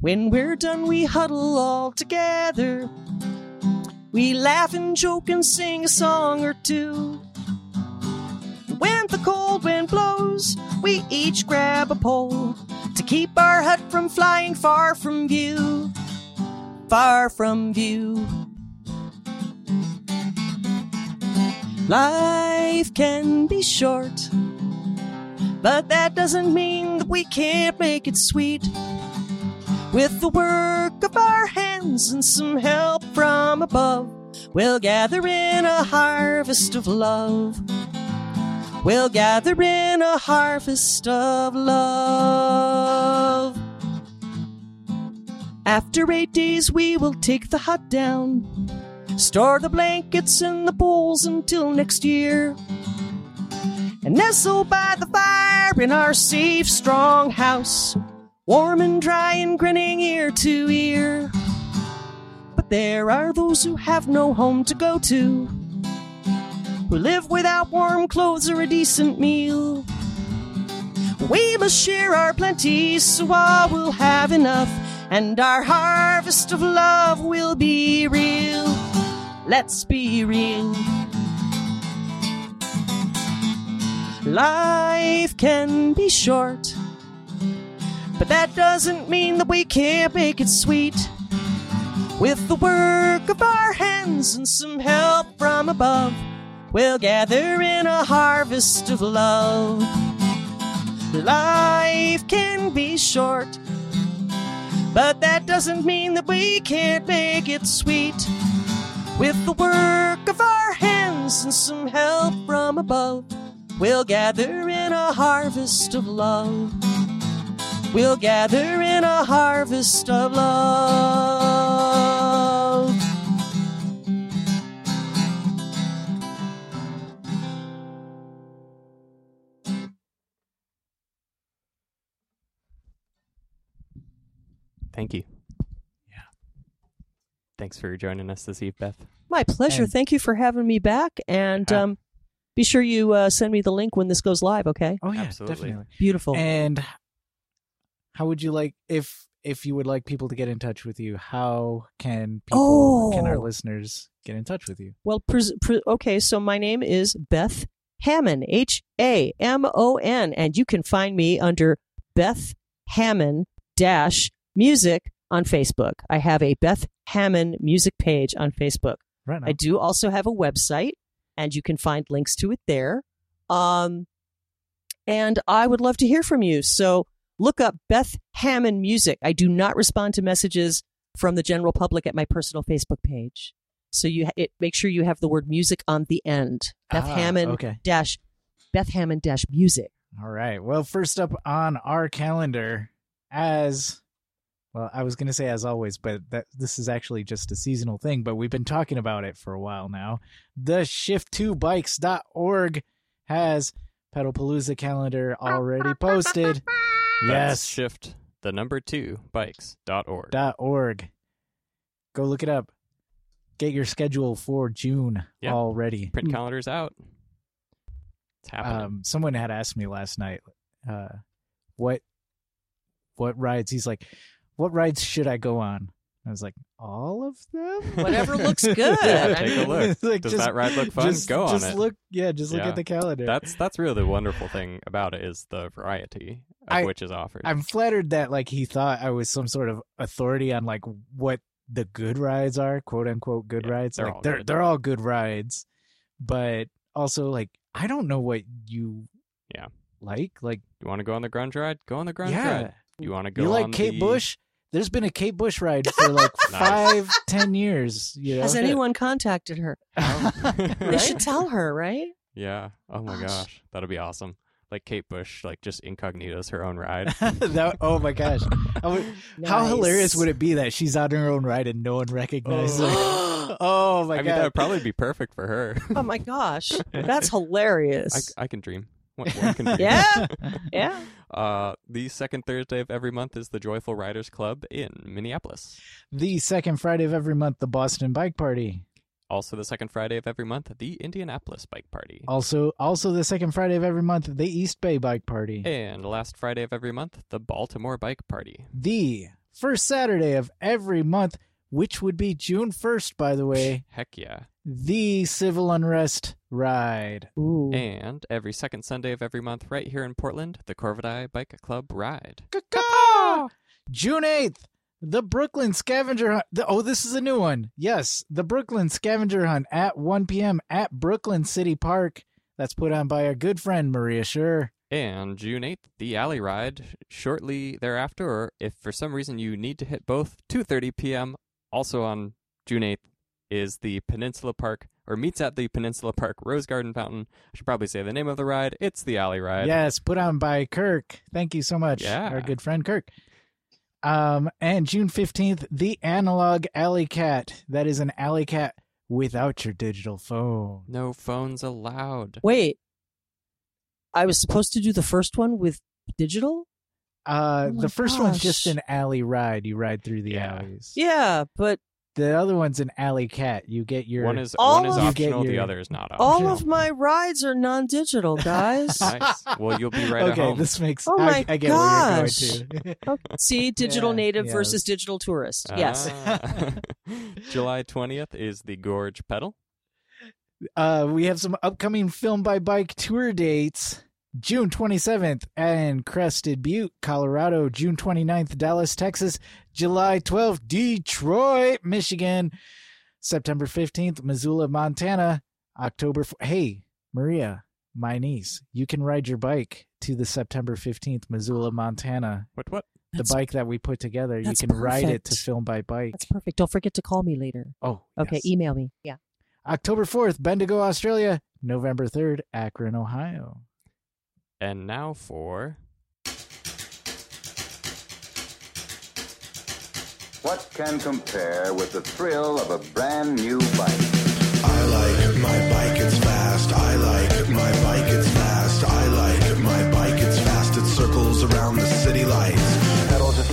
When we're done, we huddle all together. We laugh and joke and sing a song or two. When the cold wind blows, we each grab a pole to keep our hut from flying far from view. Far from view. Life can be short, but that doesn't mean that we can't make it sweet. With the work of our hands and some help from above, we'll gather in a harvest of love. We'll gather in a harvest of love. After eight days, we will take the hut down, store the blankets and the poles until next year, and nestle by the fire in our safe, strong house, warm and dry and grinning ear to ear. But there are those who have no home to go to who live without warm clothes or a decent meal. We must share our plenty so all will have enough, and our harvest of love will be real. Let's be real. Life can be short, but that doesn't mean that we can't make it sweet. With the work of our hands and some help from above, we'll gather in a harvest of love. Life can be short, but that doesn't mean that we can't make it sweet. With the work of our hands and some help from above, we'll gather in a harvest of love. We'll gather in a harvest of love. Thank you. Yeah. Thanks for joining us this eve, Beth. My pleasure. And- Thank you for having me back. And Ah. um, be sure you uh, send me the link when this goes live, okay? Oh yeah, Absolutely. definitely. Beautiful. And how would you like if if you would like people to get in touch with you? How can people can our Oh. listeners get in touch with you? Well, pres- pre- okay, so my name is Beth Hamon, H A M O N, and you can find me under Beth Hamon dash music on Facebook. I have a Beth Hamon music page on Facebook. Right now. I do also have a website, and you can find links to it there. Um, and I would love to hear from you. So look up Beth Hamon Music. I do not respond to messages from the general public at my personal Facebook page. So you it, make sure you have the word music on the end. Beth Ah, Hamon Okay. dash Beth Hamon dash music. All right. Well, first up on our calendar, as well, I was going to say as always, but that this is actually just a seasonal thing. But we've been talking about it for a while now. The shift2bikes.org has Pedalpalooza calendar already posted. That's yes, shift the number two bikes.org. dot org. Go look it up. Get your schedule for June Yeah. already. Print calendars out. It's happening. um, someone had asked me last night, uh, what what rides? He's like, what rides should I go on? I was like, all of them. Whatever looks good. Yeah, take a look. Like, Does just- that ride look fun? Just, Go on just it. look, yeah, just look Yeah. at the calendar. That's that's really the wonderful thing about it is the variety of I- which is offered. I'm flattered that like he thought I was some sort of authority on like what the good rides are, quote unquote good Yeah, rides. they're like all they're good. they're all good rides, but also like I don't know what you Yeah. like like you want to go on the grunge ride? Go on the grunge yeah. ride. You want to go you like on Kate the- Bush? There's been a Kate Bush ride for like Nice. five, ten years. You know? Has anyone contacted her? They Right? should tell her, right? Yeah. Oh my Gosh. gosh. That'd be awesome. Like Kate Bush, like just incognitos her own ride. that, oh my gosh! I would- How hilarious would it be that she's on her own ride and no one recognizes her? Oh my I mean, god! that would probably be perfect for her. Oh my gosh, that's hilarious. I, I can dream. One, one can be. Yeah. Yeah. Uh, the second Thursday of every month is the Joyful Riders Club in Minneapolis. The second Friday of every month, the Boston Bike Party. Also, the second Friday of every month, the Indianapolis Bike Party. Also, also the second Friday of every month, the East Bay Bike Party. And last Friday of every month, the Baltimore Bike Party. The first Saturday of every month, which would be June 1st, by the way, Heck yeah. the Civil Unrest Ride. Ooh. And every second Sunday of every month, right here in Portland, the Corvidae Bike Club Ride. Caw-caw! June 8th, the Brooklyn Scavenger Hunt. The, oh, this is a new one. Yes, the Brooklyn Scavenger Hunt at 1 p.m. at Brooklyn City Park. That's put on by our good friend Maria Schur. And June 8th, the Alley Ride. Shortly thereafter, or if for some reason you need to hit both, 2.30 p.m. Also on June 8th is the Peninsula Park, or meets at the Peninsula Park Rose Garden Fountain. I should probably say the name of the ride. It's the Alley Ride. Yes, put on by Kirk. Thank you so much, Yeah. our good friend Kirk. Um, and June 15th, the Analog Alley Cat. That is an alley cat without your digital phone. No phones allowed. Wait. I was supposed to do the first one with digital? Uh, Oh the first one's just an alley ride. You ride through the Yeah. alleys. Yeah, but The other one's an alley cat. You get your One is All one is of- You get optional, the other is not all of my rides are non-digital, guys. nice. Well, you'll be right at okay, home. this makes. Oh I, my I get gosh. where you're going to. Oh, See, digital Yeah, native yes. versus digital tourist. Yes. Ah. July 20th is the Gorge Pedal. Uh, we have some upcoming Filmed By Bike tour dates. June 27th in Crested Butte, Colorado. June 29th, Dallas, Texas. July 12th, Detroit, Michigan. September 15th, Missoula, Montana. October. F- hey, Maria, my niece, you can ride your bike to the September 15th, Missoula, Montana. What? What? That's, the bike that we put together. You that's can ride it to. Filmed By Bike. that's perfect. Don't forget to call me later. Oh, Okay, yes. email me. Yeah. October 4th, Bendigo, Australia. November 3rd, Akron, Ohio. And now for What can compare with the thrill of a brand new bike? I like my bike, it's fast. I like my bike, it's fast. I like my bike, it's fast. It circles around the city lights.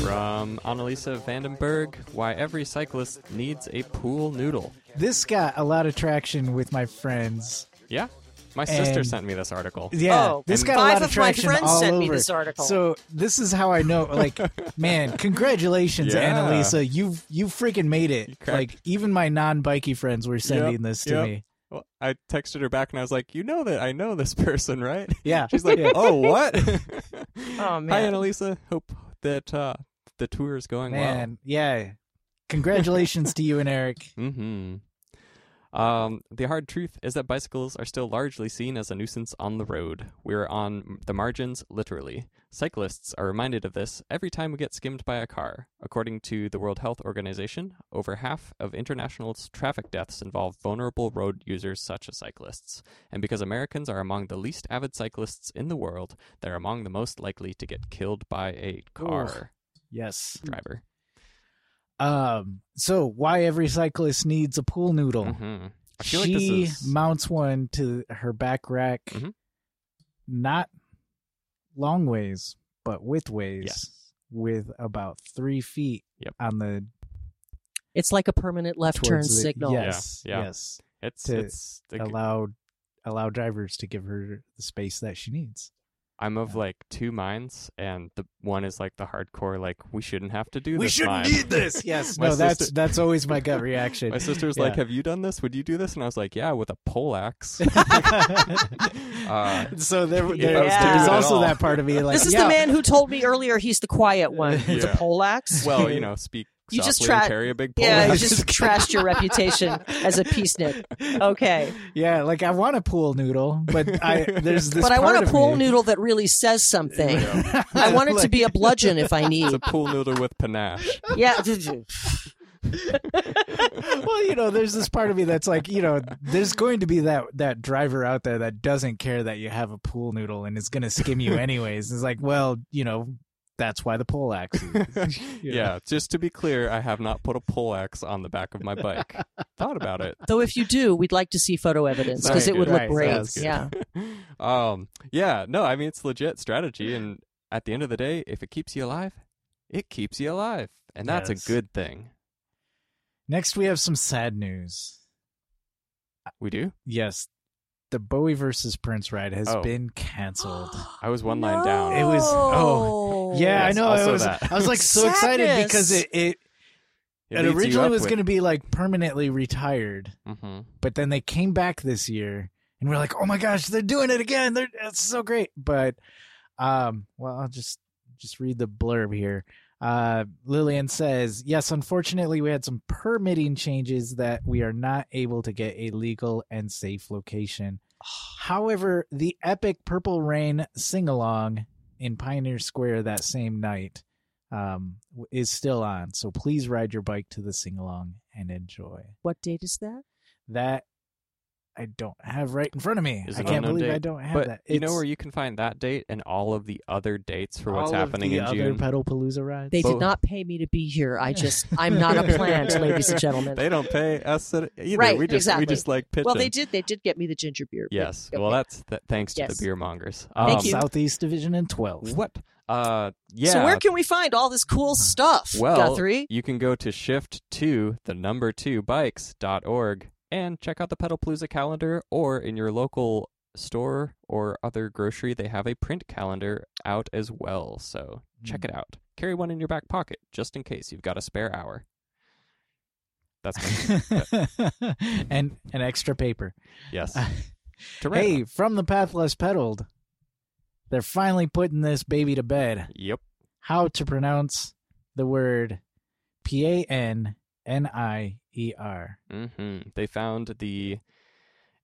From Annalisa Van Den Bergh. Why every cyclist needs a pool noodle. This got a lot of traction with my friends. Yeah, my sister And- sent me this article. Yeah, Oh, this and got a five lot of of my friends all sent over. me this article. So this is how I know. Like, man, congratulations, Yeah. Annalisa. You you freaking made it. Like even my non-bikey friends were sending Yep, this to yep. me. Well, I texted her back and I was like, "You know that I know this person, right?" Yeah, She's like, yeah. "Oh, what?" Oh, man. Hi, Annalisa. Hope that uh, the tour is going well. man, yeah. Congratulations to you and Eric. Mm-hmm. Um, the hard truth is that bicycles are still largely seen as a nuisance on the road. We're on the margins, literally. Cyclists are reminded of this every time we get skimmed by a car. According to the World Health Organization, over half of international traffic deaths involve vulnerable road users such as cyclists. And because Americans are among the least avid cyclists in the world, they're among the most likely to get killed by a car Yes. driver. Um. So why every cyclist needs a pool noodle? hmm she like this is mounts one to her back rack, Mhm. not long ways, but width ways, Yes. with about three feet Yep. on the It's like a permanent left turn the- signal. Yes, Yeah, yeah. yes, it's to it's like, allow allow drivers to give her the space that she needs. I'm of like two minds, and the one is like the hardcore, like we shouldn't have to do this We this. shouldn't mind. need this. Yes, no, that's sister- that's always my gut reaction. My sister's Yeah. like, "Have you done this? Would you do this?" And I was like, "Yeah, with a pole axe." uh, so there, if there- I was there's also that part of me like this is yeah, the man who told me earlier he's the quiet one with Yeah. a poleaxe. well, you know, speak You just softly tra- carry a big pole yeah, you just trashed your reputation as a peacenik. Okay, Yeah, like I want a pool noodle, but I there's this. but I want a pool me- noodle that really says something. Yeah. I want it to be a bludgeon if I It's need. a pool noodle with panache. Yeah, well, you know, there's this part of me that's like, you know, there's going to be that that driver out there that doesn't care that you have a pool noodle and is going to skim you anyways. It's like, well, you know, That's why the pole axe. is- yeah. just to be clear, I have not put a pole axe on the back of my bike. Thought about it. Though if you do, we'd like to see photo evidence because Sounds it would look Right, great. Yeah. um. Yeah. No. I mean, it's legit strategy, and at the end of the day, if it keeps you alive, it keeps you alive, and that's Yes. a good thing. Next, we have some sad news. We do. Yes, the Bowie versus Prince ride has Oh. been canceled. I was one line down. It was- oh, Yeah, Yes, I know. I was, that. I was like so excited because it it, it, leads you originally was with- going to be like permanently retired, mm-hmm. but then they came back this year, and we're like, oh my gosh, they're doing it again. They're it's so great. But um, well, I'll just just read the blurb here. Uh, Lillian says, yes, unfortunately, we had some permitting changes that we are not able to get a legal and safe location. However, the epic Purple Rain sing along in Pioneer Square that same night um, is still on. So please ride your bike to the sing along and enjoy. What date is that? That I don't have right in front of me. Is I can't unknown believe I date. don't have But that. you know where you can find that date and all of the other dates for what's all of happening the in other June. Pedalpalooza rides. They Bo- did not pay me to be here. I just, I'm not a plant, ladies and gentlemen. They don't pay us at- either. Right, we just exactly. we just like pitching. well, they did. They did get me the ginger beer. but- Yes. okay. Well, that's th- thanks to Yes. the beer mongers. Thank Um, you. Southeast Division and 12. What? Uh, yeah. So where can we find all this cool stuff, well, Guthrie? you can go to shift to the number two bikes.org and check out the Pedalpalooza calendar, or in your local store or other grocery, they have a print calendar out as well. So check Hmm. it out. Carry one in your back pocket just in case you've got a spare hour. That's and an extra paper. yes. Write Hey, on. from the Path Less Pedaled, they're finally putting this baby to bed. Yep. How to pronounce the word P A N N I E R. hmm They found the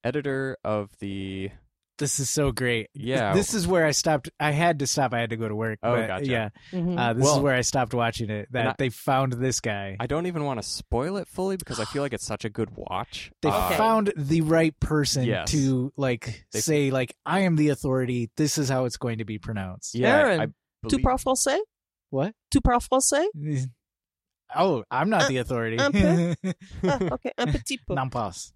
editor of the This is so great. Yeah. This is where I stopped. I had to stop. I had to go to work. Oh, but gotcha. Yeah. Mhm. Uh, this is where I stopped watching it. That I- they found this guy. I don't even want to spoil it fully because I feel like it's such a good watch. they Uh, found the right person Yes. to like They- say like I am the authority. This is how it's going to be pronounced. yeah, Aaron, I Tout believe- par français? What? Tout par français? Oh, I'm not Uh, the authority. un peu. Ah, okay, un petit peu. Non pas.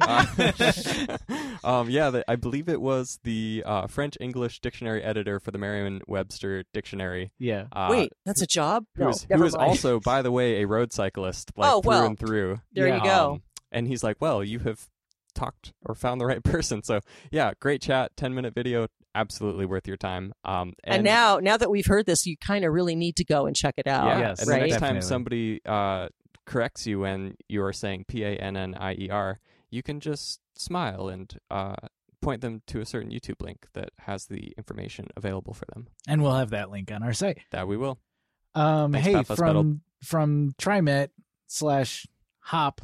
Uh, um, yeah, the, I believe it was the uh, French English dictionary editor for the Merriam-Webster dictionary. Yeah. Uh, Wait, that's a job? who No, is, never who is also, by the way, a road cyclist, like Oh, through well. and through. There Yeah. you go. Um, and he's like, "Well, you have talked or found the right person." So, yeah, great chat, ten minute video, absolutely worth your time. Um, and, now, now that we've heard this, you kind of really need to go and check it out. yeah, Yes, and right? the next time somebody uh, corrects you when you are saying P A N N I E R, you can just smile and uh, point them to a certain YouTube link that has the information available for them. And we'll have that link on our site. That we will. Um, Thanks, hey, Path Less Pedaled. from from TriMet slash Hop.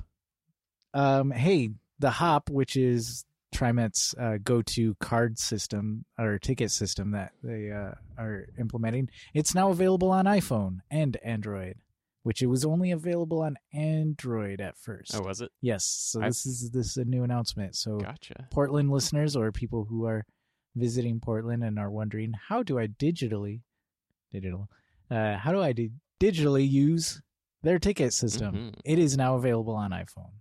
Um, hey, the Hop, which is TriMet's uh, go-to card system or ticket system that they uh, are implementing, it's now available on iPhone and Android. Which it was only available on Android at first. Oh, was it? Yes, so I- this is this is a new announcement. So Gotcha. Portland listeners or people who are visiting Portland and are wondering how do I digitally digital uh, how do I di- digitally use their ticket system? Mhm. It is now available on iPhone.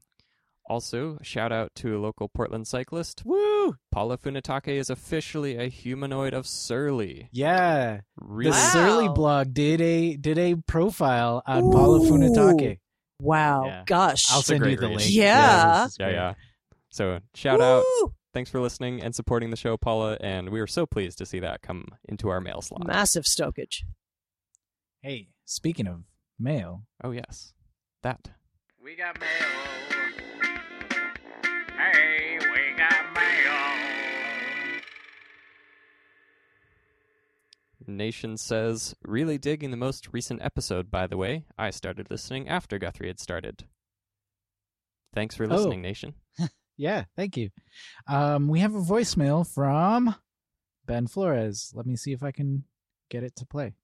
Also, shout out to a local Portland cyclist. Woo! Paula Funatake is officially a humanoid of Surly. Yeah, Really? the Wow. Surly blog did a did a profile on Paula Funatake. Wow. Yeah. Gosh. I'll send you the read. link. Yeah. this is Yeah, yeah. So, shout out. Thanks for listening and supporting the show, Paula. And we are so pleased to see that come into our mail slot. Massive stokage. Hey, speaking of mail, oh, yes. That. We got mail. Hey, we got mail. Nation says, really digging the most recent episode, by the way. I started listening after Guthrie had started. Thanks for Oh. listening, Nation. yeah, thank you. Um, we have a voicemail from Ben Flores. Let me see if I can get it to play.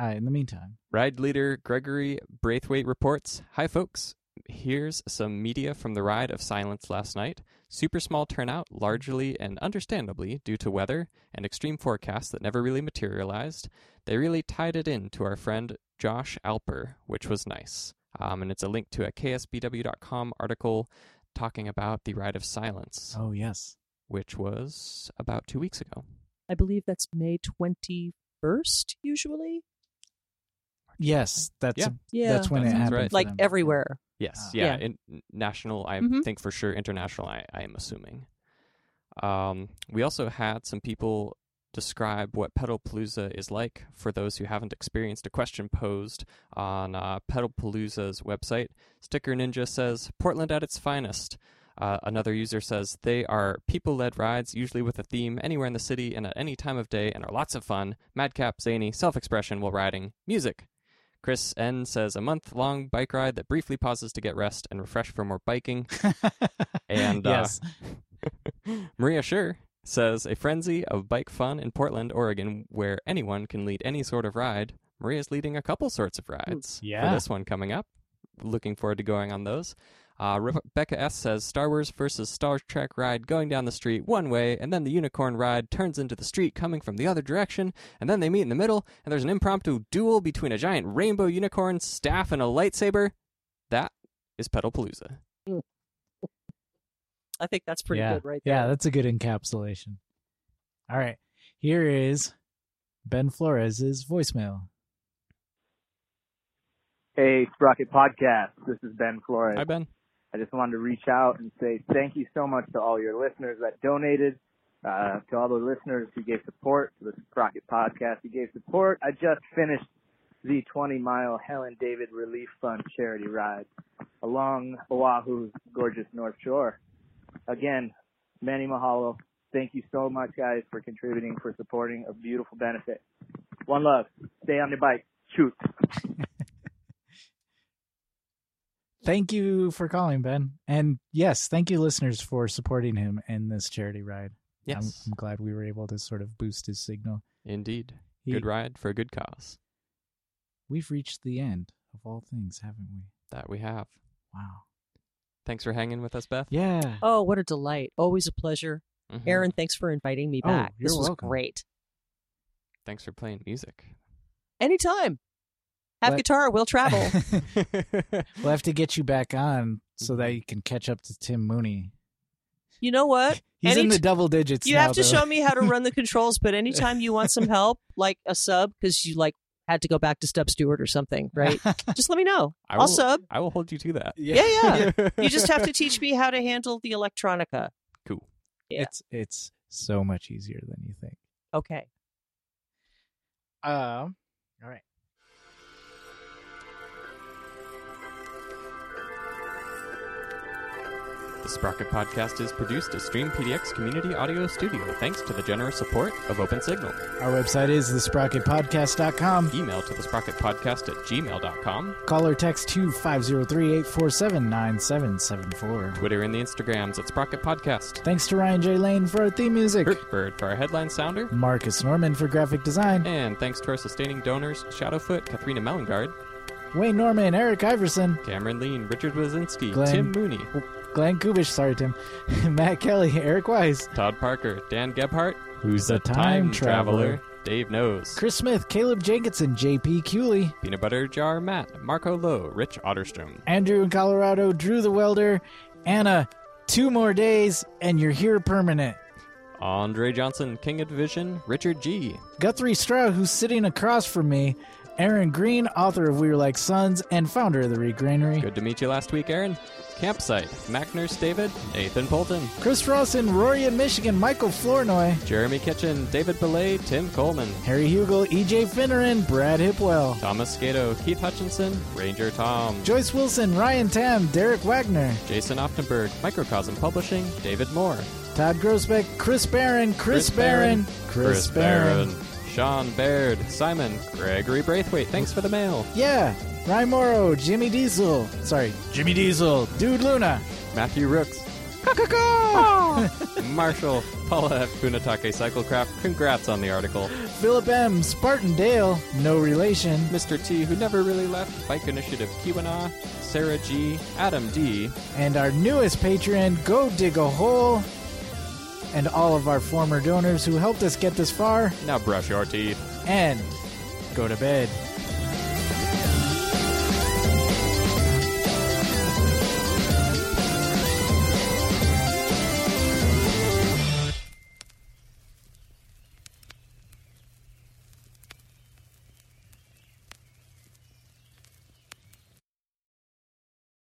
Uh, in the meantime, Ride leader Gregory Braithwaite reports Hi, folks. Here's some media from the ride of silence last night. Super small turnout, largely and understandably due to weather and extreme forecasts that never really materialized. They really tied it in to our friend Josh Alper, which was nice. Um, and it's a link to a KSBW.com article talking about the ride of silence, Oh yes. which was about two weeks ago. I believe that's May 21st, usually. Yes, that's Yeah. Yeah. that's when That it sounds happened. right. like them. everywhere. Yes, Ah. yeah, Yeah. In, national. I Mhm. think for sure international. I, I am assuming. Um, we also had some people describe what Pedalpalooza is like for those who haven't experienced. A question posed on uh, Pedalpalooza's website. Sticker Ninja says Portland at its finest. Uh, another user says they are people-led rides, usually with a theme, anywhere in the city and at any time of day, and are lots of fun. Madcap, zany, self-expression while riding, music. Chris N says a month-long bike ride that briefly pauses to get rest and refresh for more biking. And, uh, yes, Maria Schur says a frenzy of bike fun in Portland, Oregon, where anyone can lead any sort of ride. Maria's leading a couple sorts of rides Yeah. for this one coming up. Looking forward to going on those. Uh, Rebecca S says Star Wars versus Star Trek ride going down the street one way, and then the unicorn ride turns into the street coming from the other direction, and then they meet in the middle, and there's an impromptu duel between a giant rainbow unicorn, staff, and a lightsaber. That is Pedalpalooza. I think that's pretty yeah. good right there. Yeah, that's a good encapsulation. All right, here is Ben Flores' voicemail. Hey, Sprocket Podcast. This is Ben Flores. Hi, Ben. I just wanted to reach out and say thank you so much to all your listeners that donated, uh, to all the listeners who gave support to the Sprocket Podcast who gave support. I just finished the 20 mile Helen David Relief Fund charity ride along Oahu's gorgeous North Shore. Again, many mahalo. Thank you so much guys for contributing, for supporting a beautiful benefit. One love. Stay on your bike. Shoot. Thank you for calling, Ben. And yes, thank you, listeners, for supporting him in this charity ride. I'm, Yes, I'm glad we were able to sort of boost his signal. indeed. He- Good ride for a good cause. We've reached the end of all things, haven't we? That we have. Wow. Thanks for hanging with us, Beth. Yeah. Oh, what a delight. Always a pleasure. Mhm. Aaron, thanks for inviting me Oh, back. you're this was welcome. great. Thanks for playing music. Anytime. Have Let- guitar, we'll travel. we'll have to get you back on so Mm-hmm. that you can catch up to Tim Mooney. you know what? He's Any in the double digits. You now, have to though. show me how to run the controls, but anytime you want some help, like a sub, because you like had to go back to Stub Stewart or something, right? just let me know. I I'll will, sub. I will hold you to that. Yeah, yeah. You just have to teach me how to handle the electronica. Cool. Yeah. It's it's so much easier than you think. Okay. Um. All right. The Sprocket Podcast is produced at Stream PDX Community Audio Studio thanks to the generous support of OpenSignal. Our website is thesprocketpodcast.com. Email to the Sprocket Podcast at gmail.com. Call or text to 503-847-9774. Twitter and the Instagrams at Sprocket Podcast. Thanks to Ryan J. Lane for our theme music. Kurtbird for our headline sounder. Marcus Norman for graphic design. And thanks to our sustaining donors, Shadowfoot, Katharina Mellengard, Wayne Norman, Eric Iverson, Cameron Lean, Richard Wazinski, Glenn- Tim Mooney, Glenn Kubish, sorry Tim, Matt Kelly, Eric Wise, Todd Parker, Dan Gebhart, Who's a Time Traveler, Dave Knows, Chris Smith, Caleb Jenkinson, JP Cooley, Peanut Butter Jar Matt, Marco Lowe, Rich Otterstrom. Andrew in Colorado, Drew the Welder, Anna, two more days, and you're here permanent. Andre Johnson, King of Division, Richard G. Guthrie Stroud, who's sitting across from me, Aaron Green, author of We Were Like Sons and founder of the Regranary, Good to meet you last week, Aaron. Campsite, Mac Nurse David, Nathan Polton, Chris Ross in Rory in Michigan, Michael Flournoy, Jeremy Kitchen, David Belay, Tim Coleman, Harry Hugel, EJ Finneran, Brad Hipwell, Thomas Skato, Keith Hutchinson, Ranger Tom, Joyce Wilson, Ryan Tam, Derek Wagner, Jason Oftenberg, Microcosm Publishing, David Moore, Todd Grosbeck, Chris Barron, Chris, Barron, Chris, Barron. Sean Baird, Simon, Gregory Braithwaite. Thanks for the mail. Yeah, Ryan Morrow, Jimmy Diesel, sorry, Jimmy Diesel, Dude Luna, Matthew Rooks, Marshall, Paula F. Punatake Cyclecraft, congrats on the article. Philip M. Spartan Dale, no relation. Mr. T, who never really left, Bike Initiative Kiwana, Sarah G, Adam D, And our newest patron, Go Dig a Hole. And all of our former donors who helped us get this far. now brush your teeth. And go to bed.